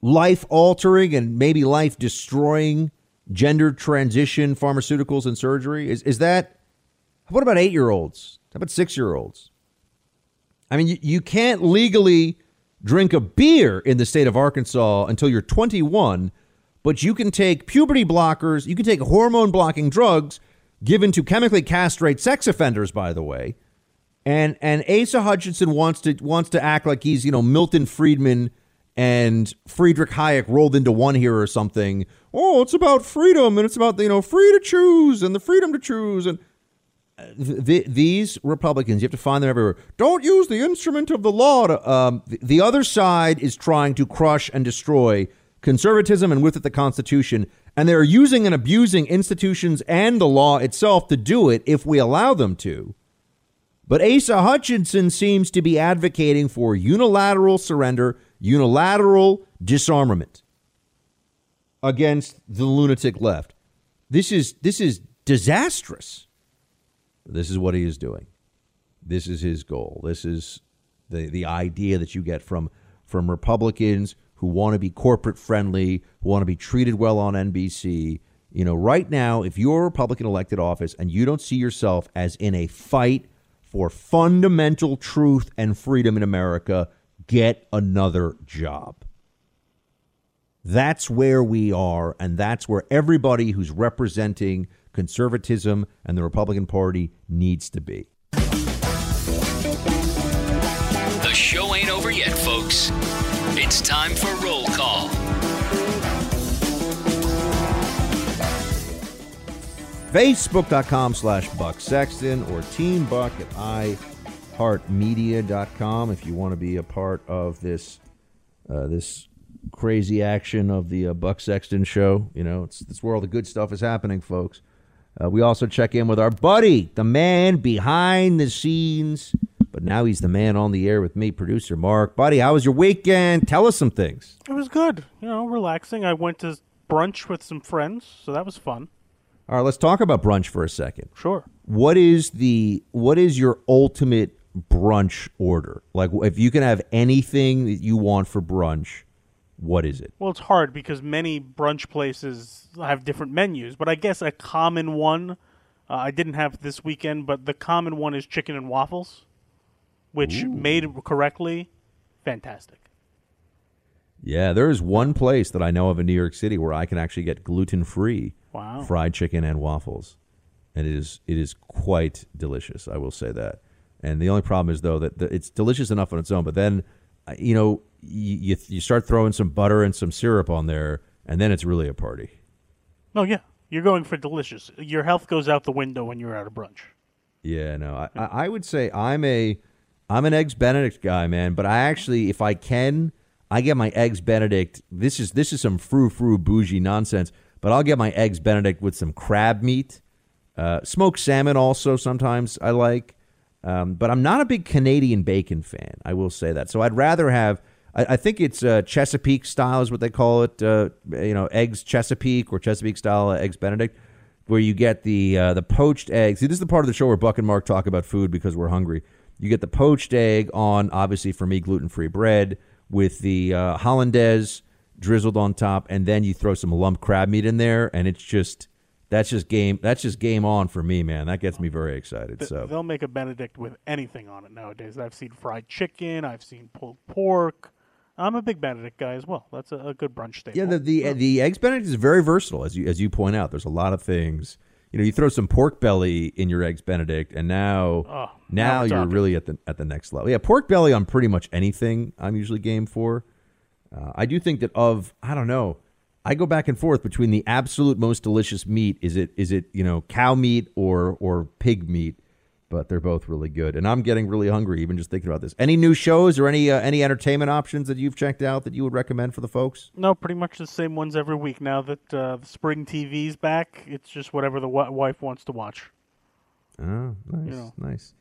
life altering and maybe life destroying gender transition pharmaceuticals and surgery? Is is that what about eight year olds? How about six year olds? I mean, you, you can't legally drink a beer in the state of Arkansas until you're 21, but you can take puberty blockers, you can take hormone blocking drugs given to chemically castrate sex offenders, by the way. And and Asa Hutchinson wants to wants to act like he's, you know, Milton Friedman and Friedrich Hayek rolled into one here or something. Oh, it's about freedom and it's about you know free to choose and the freedom to choose and uh, the, these Republicans, you have to find them everywhere. Don't use the instrument of the law. To, um, the other side is trying to crush and destroy conservatism and with it the Constitution, and they're using and abusing institutions and the law itself to do it if we allow them to. But Asa Hutchinson seems to be advocating for unilateral surrender unilateral disarmament against the lunatic left. This is this is disastrous. This is what he is doing. This is his goal. This is the the idea that you get from from Republicans who want to be corporate friendly, who want to be treated well on NBC. You know, right now, if you're a Republican elected office and you don't see yourself as in a fight for fundamental truth and freedom in America, get another job. That's where we are, and that's where everybody who's representing conservatism and the Republican Party needs to be. Time for roll call. Facebook.com slash Buck Sexton or Team Buck at iHeartMedia.com if you want to be a part of this uh, this crazy action of the uh, Buck Sexton show. You know, it's, it's where all the good stuff is happening, folks. Uh, we also check in with our buddy, the man behind the scenes, but now he's the man on the air with me, producer Mark. Buddy, how was your weekend? Tell us some things. It was good. You know, relaxing. I went to brunch with some friends, so that was fun. All right, let's talk about brunch for a second. Sure. What is the what is your ultimate brunch order? Like, if you can have anything that you want for brunch, what is it? Well, it's hard because many brunch places have different menus, but I guess a common one uh, I didn't have this weekend, but the common one is chicken and waffles, which Ooh. made correctly, fantastic. Yeah, there is one place that I know of in New York City where I can actually get gluten free wow. fried chicken and waffles, and it is it is quite delicious. I will say that. And the only problem is though that the, it's delicious enough on its own, but then uh, you know you, you start throwing some butter and some syrup on there, and then it's really a party. Oh yeah, you're going for delicious. Your health goes out the window when you're at a brunch. Yeah, no, I, I would say I'm a I'm an eggs Benedict guy, man. But I actually, if I can, I get my eggs Benedict. This is this is some frou frou bougie nonsense. But I'll get my eggs Benedict with some crab meat, uh, smoked salmon. Also, sometimes I like. Um, but I'm not a big Canadian bacon fan. I will say that. So I'd rather have. I, I think it's uh, Chesapeake style is what they call it. Uh, you know, eggs Chesapeake or Chesapeake style eggs Benedict, where you get the uh, the poached eggs. See, this is the part of the show where Buck and Mark talk about food because we're hungry. You get the poached egg on, obviously for me, gluten free bread with the uh, hollandaise drizzled on top, and then you throw some lump crab meat in there, and it's just that's just game. That's just game on for me, man. That gets me very excited. Th- So They'll make a Benedict with anything on it nowadays. I've seen fried chicken. I've seen pulled pork. I'm a big Benedict guy as well. That's a, a good brunch staple. yeah, the the, the eggs Benedict is very versatile, as you as you point out. There's a lot of things. You know, you throw some pork belly in your eggs Benedict, and now Oh, now now you're talking. really at the at the next level. Yeah, pork belly on pretty much anything. I'm usually game for. Uh, I do think that of I don't know. I go back and forth between the absolute most delicious meat. Is it is it you know cow meat or or pig meat? But they're both really good, and I'm getting really hungry even just thinking about this. Any new shows or any uh, any entertainment options that you've checked out that you would recommend for the folks? No, pretty much the same ones every week. Now that uh, the spring TV's back, it's just whatever the w- wife wants to watch. Oh, nice, know. nice.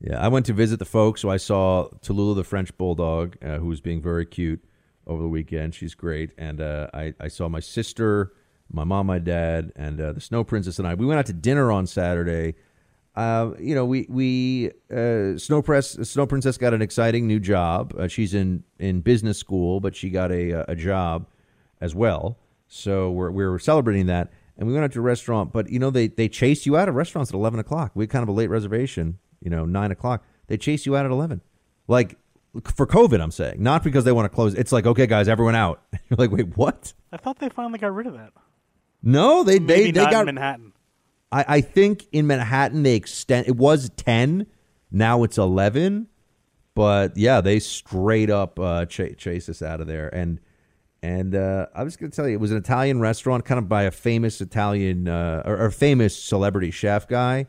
Yeah, I went to visit the folks, so I saw Tallulah the French bulldog, uh, who was being very cute over the weekend. She's great, and uh, I I saw my sister, my mom, my dad, and uh, the Snow Princess and I. We went out to dinner on Saturday. Uh, you know, we we uh, Snow Press Snow Princess got an exciting new job. Uh, she's in in business school, but she got a a job as well. So we're we're celebrating that, and we went out to a restaurant. But you know, they they chase you out of restaurants at eleven o'clock. We had kind of a late reservation. You know, nine o'clock. They chase you out at eleven. Like for COVID, I'm saying, not because they want to close. It's like, okay, guys, everyone out. [laughs] You're like, wait, what? I thought they finally got rid of that. No, they Maybe they they got in Manhattan. I, I think in Manhattan they extend. It was ten, now it's eleven. But yeah, they straight up uh, ch- chase us out of there. And and uh, I was going to tell you, it was an Italian restaurant, kind of by a famous Italian uh, or, or famous celebrity chef guy.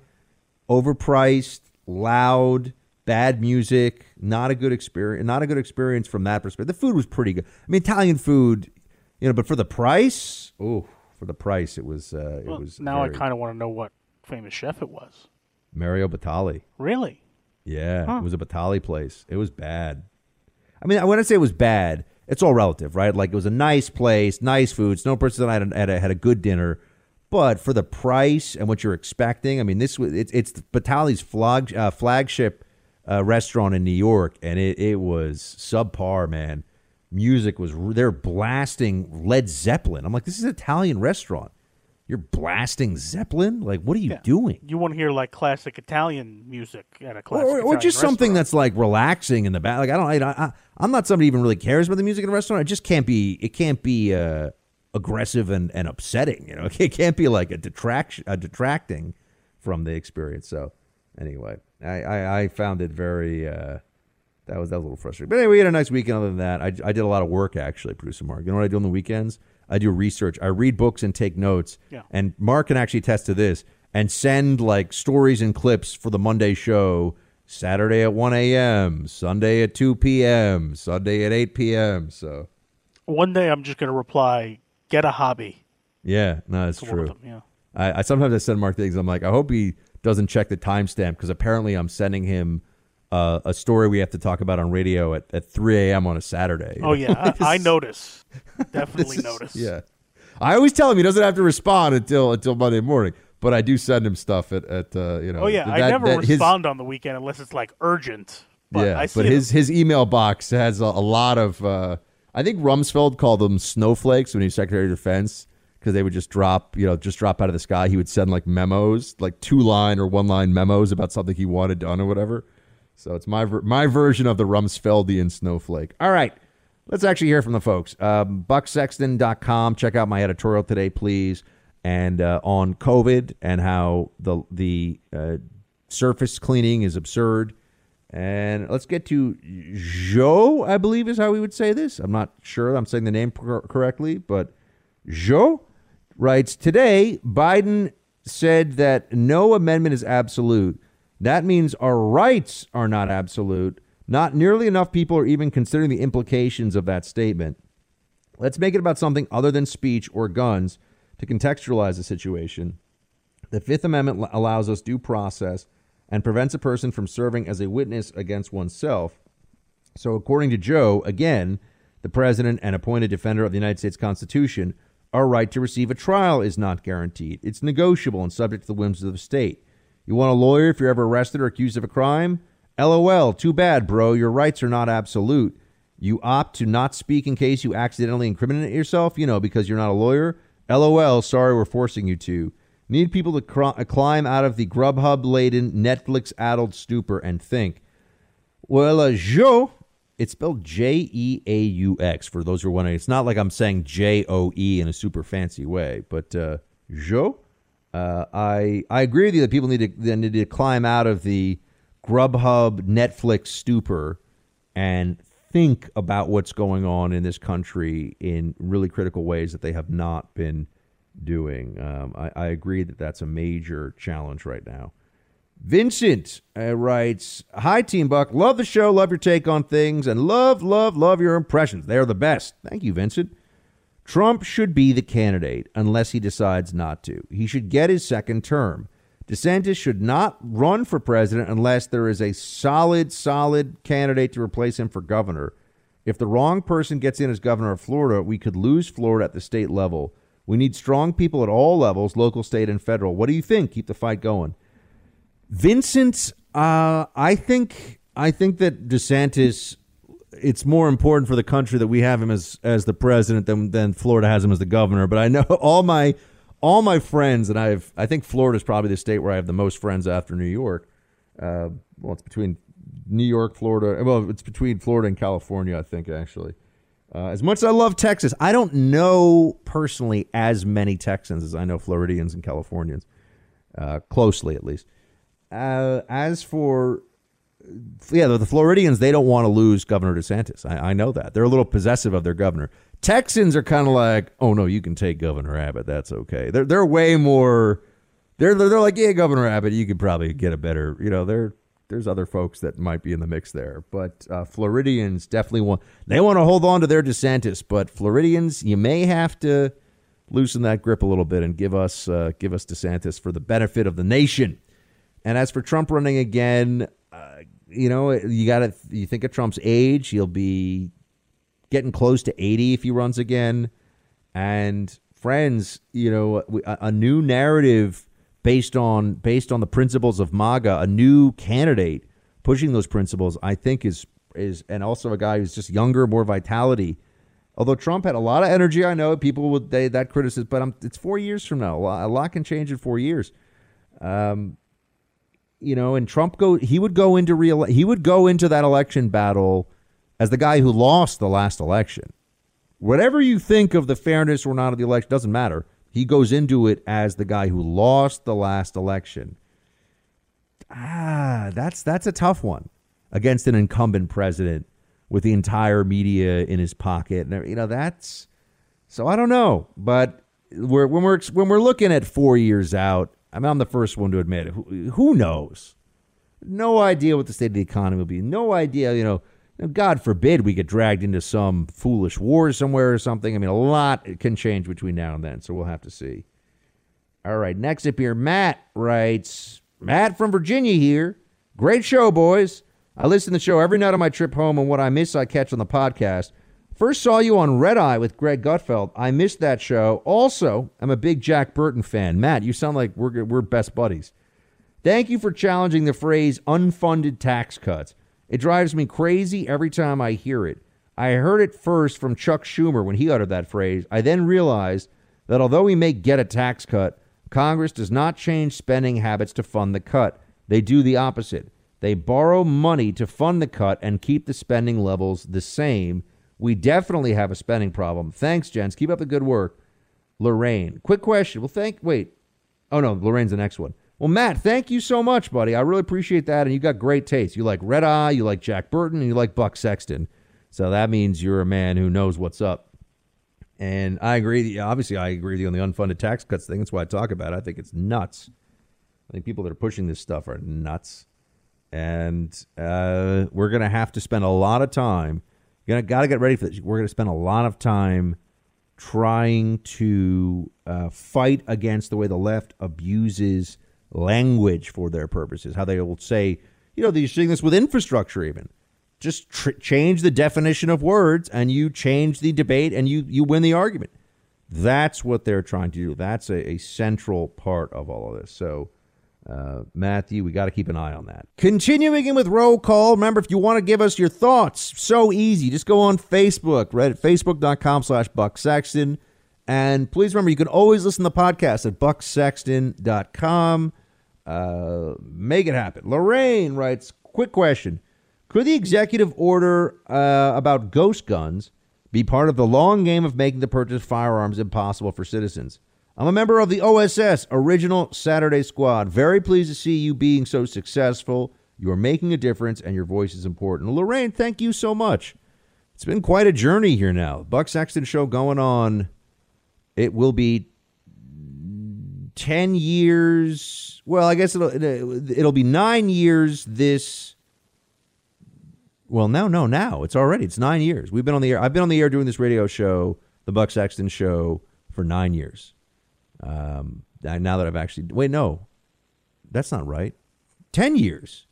Overpriced, loud, bad music, not a good experience. Not a good experience from that perspective. The food was pretty good. I mean, Italian food, you know, but for the price, oh, for the price, it was uh, it Well, was now I kind of want to know what famous chef it was. Mario Batali. Really? Yeah, Huh. it was a Batali place. It was bad. I mean, when I say it was bad, it's all relative, right? Like it was a nice place, nice food. Snow Person had a, had a, had a good dinner, but for the price and what you're expecting, I mean, this was it's it's Batali's flag uh, flagship uh, restaurant in New York, and it it was subpar, man. Music was they're blasting Led Zeppelin. I'm like, this is an Italian restaurant. You're blasting Zeppelin? Like, what are you doing? You want to hear like classic Italian music at a classic or, or Italian just something that's like relaxing in the back. Like I don't, I, I, I'm not somebody who even really cares about the music in a restaurant. It just can't be, it can't be uh, aggressive and, and upsetting. You know, [laughs] it can't be like a detraction, a detracting from the experience. So anyway, I, I, I found it very. Uh, that was that was a little frustrating. But anyway, we had a nice weekend. Other than that, I, I did a lot of work actually, producer Mark. You know what I do on the weekends? I do research. I read books and take notes. Yeah. And Mark can actually attest to this and send like stories and clips for the Monday show. Saturday at 1 a.m., Sunday at 2 p.m., Sunday at 8 p.m. So, One day I'm just going to reply, get a hobby. yeah, no, that's true. them, yeah. I, I sometimes I send Mark things. I'm like, I hope he doesn't check the timestamp because apparently I'm sending him uh, a story we have to talk about on radio at, at 3 a.m. on a Saturday. Oh, yeah. I, I [laughs] notice. [laughs] Definitely is- notice. Yeah. I always tell him he doesn't have to respond until until Monday morning, but I do send him stuff at, at uh, you know. Oh, yeah. I never that his- respond on the weekend unless it's like urgent. But yeah, I see but his his email box has a, a lot of. Uh, I think Rumsfeld called them snowflakes when he was Secretary of Defense because they would just drop, you know, just drop out of the sky. He would send like memos, like two line or one line memos about something he wanted done or whatever. So it's my ver- my version of the Rumsfeldian snowflake. All right, let's actually hear from the folks. Um, BuckSexton.com. Check out my editorial today, please, and uh, on COVID and how the the uh, surface cleaning is absurd. And let's get to Joe, I believe is how we would say this. I'm not sure I'm saying the name cor- correctly, but Joe writes Today, Biden said that no amendment is absolute. That means our rights are not absolute. Not nearly enough people are even considering the implications of that statement. Let's make it about something other than speech or guns to contextualize the situation. The Fifth Amendment allows us due process and prevents a person from serving as a witness against oneself. So, according to Joe, again, the president and appointed defender of the United States Constitution, our right to receive a trial is not guaranteed. It's negotiable and subject to the whims of the state. You want a lawyer if you're ever arrested or accused of a crime? LOL, too bad, bro. Your rights are not absolute. You opt to not speak in case you accidentally incriminate yourself, you know, because you're not a lawyer? LOL, sorry we're forcing you to. Need people to cr- climb out of the Grubhub laden, Netflix addled stupor and think. Well, uh, Joe, it's spelled J E A U X for those who are wondering. It's not like I'm saying J O E in a super fancy way, but uh, Joe, uh, I I agree with you that people need to they need to climb out of the Grubhub Netflix stupor and think about what's going on in this country in really critical ways that they have not been doing. Um, I, I, agree that that's a major challenge right now. Vincent uh, writes Hi, Team Buck. Love the show. Love your take on things. And love, love, love your impressions. They're the best. Thank you, Vincent. Trump should be the candidate unless he decides not to. He should get his second term. DeSantis should not run for president unless there is a solid, solid candidate to replace him for governor. If the wrong person gets in as governor of Florida, we could lose Florida at the state level. We need strong people at all levels, local, state, and federal. What do you think? Keep the fight going. Vincent, uh, I think I think that DeSantis. It's more important for the country that we have him as as the president than than Florida has him as the governor. But I know [laughs] all my all my friends, and I've I think Florida is probably the state where I have the most friends after New York. Uh, well, it's between New York, Florida. Well, it's between Florida and California, I think actually. Uh, as much as I love Texas, I don't know personally as many Texans as I know Floridians and Californians, uh, closely at least. Uh, as for yeah, the, Floridians, they don't want to lose Governor DeSantis. I, I know that they're a little possessive of their governor. Texans are kind of like, oh no, you can take Governor Abbott. That's okay. They're they're way more. They're they're like, yeah, Governor Abbott, you could probably get a better. You know, they're there's other folks that might be in the mix there, but uh, Floridians definitely want they want to hold on to their DeSantis, but Floridians, you may have to loosen that grip a little bit and give us uh, give us DeSantis for the benefit of the nation. And as for Trump running again, uh, you know, you got to you think of Trump's age, he'll be getting close to 80 if he runs again. And friends, you know, a, a new narrative based on based on the principles of MAGA, a new candidate pushing those principles, I think is is and also a guy who's just younger, more vitality. Although Trump had a lot of energy, I know people would they that criticism, but I'm, it's four years from now. A lot, a lot can change in four years. Um, you know, and Trump go he would go into real he would go into that election battle as the guy who lost the last election. Whatever you think of the fairness or not of the election doesn't matter. He goes into it as the guy who lost the last election. Ah, that's that's a tough one against an incumbent president with the entire media in his pocket. And you know that's so I don't know, but we're, when we're when we're looking at four years out, I'm the first one to admit it. Who, who knows? No idea what the state of the economy will be. No idea, you know. God forbid we get dragged into some foolish war somewhere or something. I mean, a lot can change between now and then, so we'll have to see. All right, next up here, Matt writes Matt from Virginia here. Great show, boys. I listen to the show every night on my trip home, and what I miss, I catch on the podcast. First saw you on Red Eye with Greg Gutfeld. I missed that show. Also, I'm a big Jack Burton fan. Matt, you sound like we're, we're best buddies. Thank you for challenging the phrase unfunded tax cuts. It drives me crazy every time I hear it. I heard it first from Chuck Schumer when he uttered that phrase. I then realized that although we may get a tax cut, Congress does not change spending habits to fund the cut. They do the opposite. They borrow money to fund the cut and keep the spending levels the same. We definitely have a spending problem. Thanks, gents. Keep up the good work. Lorraine. Quick question. Well, thank. Wait. Oh, no. Lorraine's the next one. Well, Matt, thank you so much, buddy. I really appreciate that. And you got great taste. You like Red Eye, you like Jack Burton, and you like Buck Sexton. So that means you're a man who knows what's up. And I agree. Obviously, I agree with you on the unfunded tax cuts thing. That's why I talk about it. I think it's nuts. I think people that are pushing this stuff are nuts. And uh, we're going to have to spend a lot of time. You're got to get ready for this. We're going to spend a lot of time trying to uh, fight against the way the left abuses language for their purposes, how they will say, you know, they're seeing this with infrastructure even. Just tr- change the definition of words and you change the debate and you, you win the argument. That's what they're trying to do. That's a, a central part of all of this. So, uh, Matthew, we got to keep an eye on that. Continuing in with roll call. Remember, if you want to give us your thoughts, so easy. Just go on Facebook, right at facebook.com slash Buck Sexton And please remember, you can always listen to the podcast at bucksexton.com. Uh, make it happen. Lorraine writes, quick question. Could the executive order uh, about ghost guns be part of the long game of making the purchase of firearms impossible for citizens? I'm a member of the OSS, Original Saturday Squad. Very pleased to see you being so successful. You are making a difference, and your voice is important. Lorraine, thank you so much. It's been quite a journey here now. Buck Sexton show going on. It will be 10 years. Well, I guess it'll uh, it'll be 9 years this well, no, no, now. It's already. It's 9 years. We've been on the air. I've been on the air doing this radio show, the Buck Sexton show for 9 years. Um now that I've actually Wait, no. That's not right. 10 years.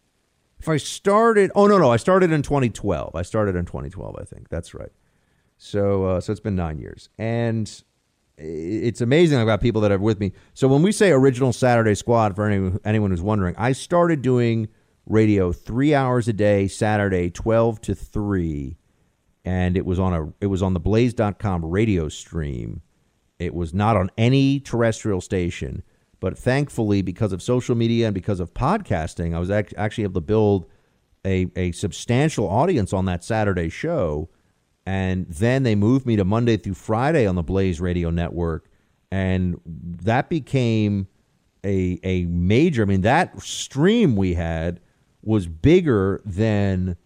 If I started, oh no, no, I started in 2012. I started in 2012, I think. That's right. So, uh, so it's been nine years, and it's amazing. I've got people that are with me. So when we say original Saturday Squad, for any, anyone who's wondering, I started doing radio three hours a day, Saturday, 12 to three, and it was on a it was on the Blaze.com radio stream. It was not on any terrestrial station. But thankfully, because of social media and because of podcasting, I was actually able to build a, a substantial audience on that Saturday show. And then they moved me to Monday through Friday on the Blaze Radio Network. And that became a, a major, I mean, that stream we had was bigger than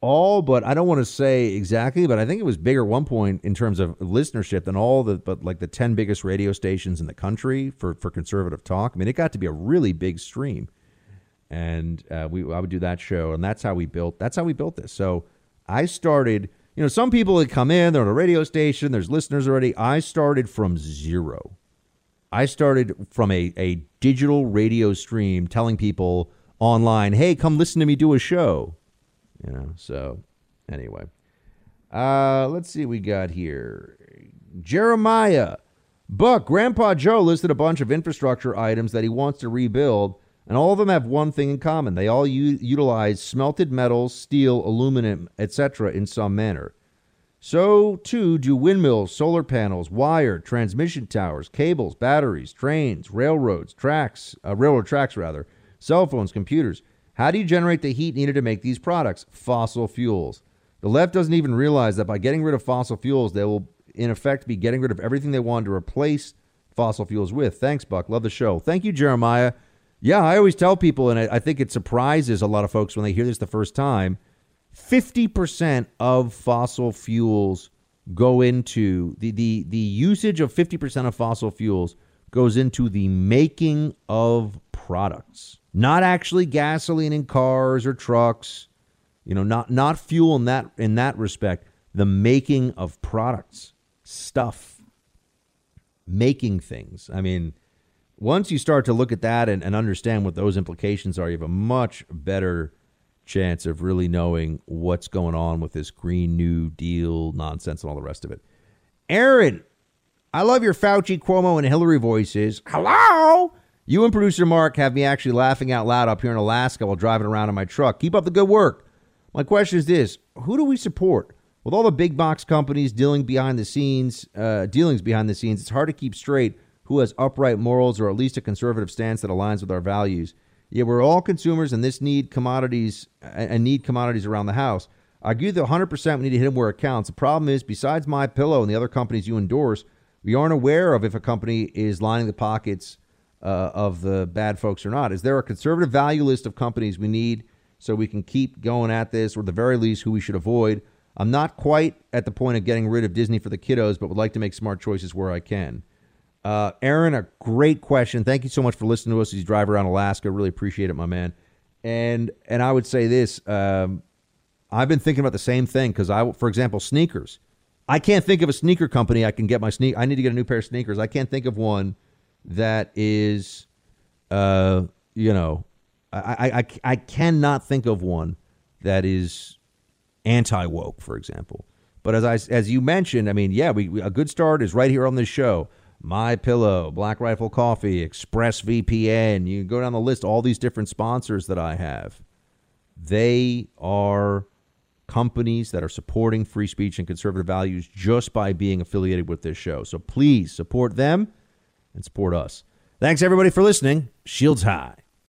all but I don't want to say exactly, but I think it was bigger one point in terms of listenership than all the but like the ten biggest radio stations in the country for for conservative talk. I mean, it got to be a really big stream, and uh, we I would do that show, and that's how we built that's how we built this. So I started. You know, some people that come in, they're on a radio station, there's listeners already. I started from zero. I started from a, a digital radio stream telling people online, hey, come listen to me do a show you know, so anyway. Uh, let's see what we got here. Jeremiah. Buck, Grandpa Joe listed a bunch of infrastructure items that he wants to rebuild, and all of them have one thing in common. They all u- utilize smelted metals, steel, aluminum, etc. in some manner. So, too, do windmills, solar panels, wire, transmission towers, cables, batteries, trains, railroads, tracks, uh, railroad tracks, rather, cell phones, computers. How do you generate the heat needed to make these products? Fossil fuels. The left doesn't even realize that by getting rid of fossil fuels, they will, in effect, be getting rid of everything they want to replace fossil fuels with. Thanks, Buck. Love the show. Thank you, Jeremiah. Yeah, I always tell people, and I, I think it surprises a lot of folks when they hear this the first time 50% of fossil fuels go into the, the, the usage of 50% of fossil fuels goes into the making of products not actually gasoline in cars or trucks, you know, not not fuel in that in that respect, the making of products, stuff, making things. I mean, once you start to look at that and, and understand what those implications are, you have a much better chance of really knowing what's going on with this Green New Deal nonsense and all the rest of it. Aaron, I love your Fauci, Cuomo, and Hillary voices. Hello? You and producer Mark have me actually laughing out loud up here in Alaska while driving around in my truck. Keep up the good work. My question is this who do we support? With all the big box companies dealing behind the scenes, uh, dealings behind the scenes, it's hard to keep straight who has upright morals or at least a conservative stance that aligns with our values. Yet we're all consumers and this need commodities and need commodities around the house. I agree that 100% we need to hit them where it counts. The problem is, besides my pillow and the other companies you endorse, we aren't aware of if a company is lining the pockets uh, of the bad folks or not. Is there a conservative value list of companies we need so we can keep going at this, or the very least, who we should avoid? I'm not quite at the point of getting rid of Disney for the kiddos, but would like to make smart choices where I can. Uh, Aaron, a great question. Thank you so much for listening to us as you drive around Alaska. Really appreciate it, my man. And and I would say this: um, I've been thinking about the same thing because I, for example, sneakers. I can't think of a sneaker company I can get my sneak. I need to get a new pair of sneakers. I can't think of one that is, uh, you know, I, I, I cannot think of one that is anti woke, for example. But as I as you mentioned, I mean, yeah, we, we, a good start is right here on this show. My Pillow, Black Rifle Coffee, Express VPN. You can go down the list, all these different sponsors that I have. They are companies that are supporting free speech and conservative values just by being affiliated with this show. So please support them and support us. Thanks everybody for listening. Shields high.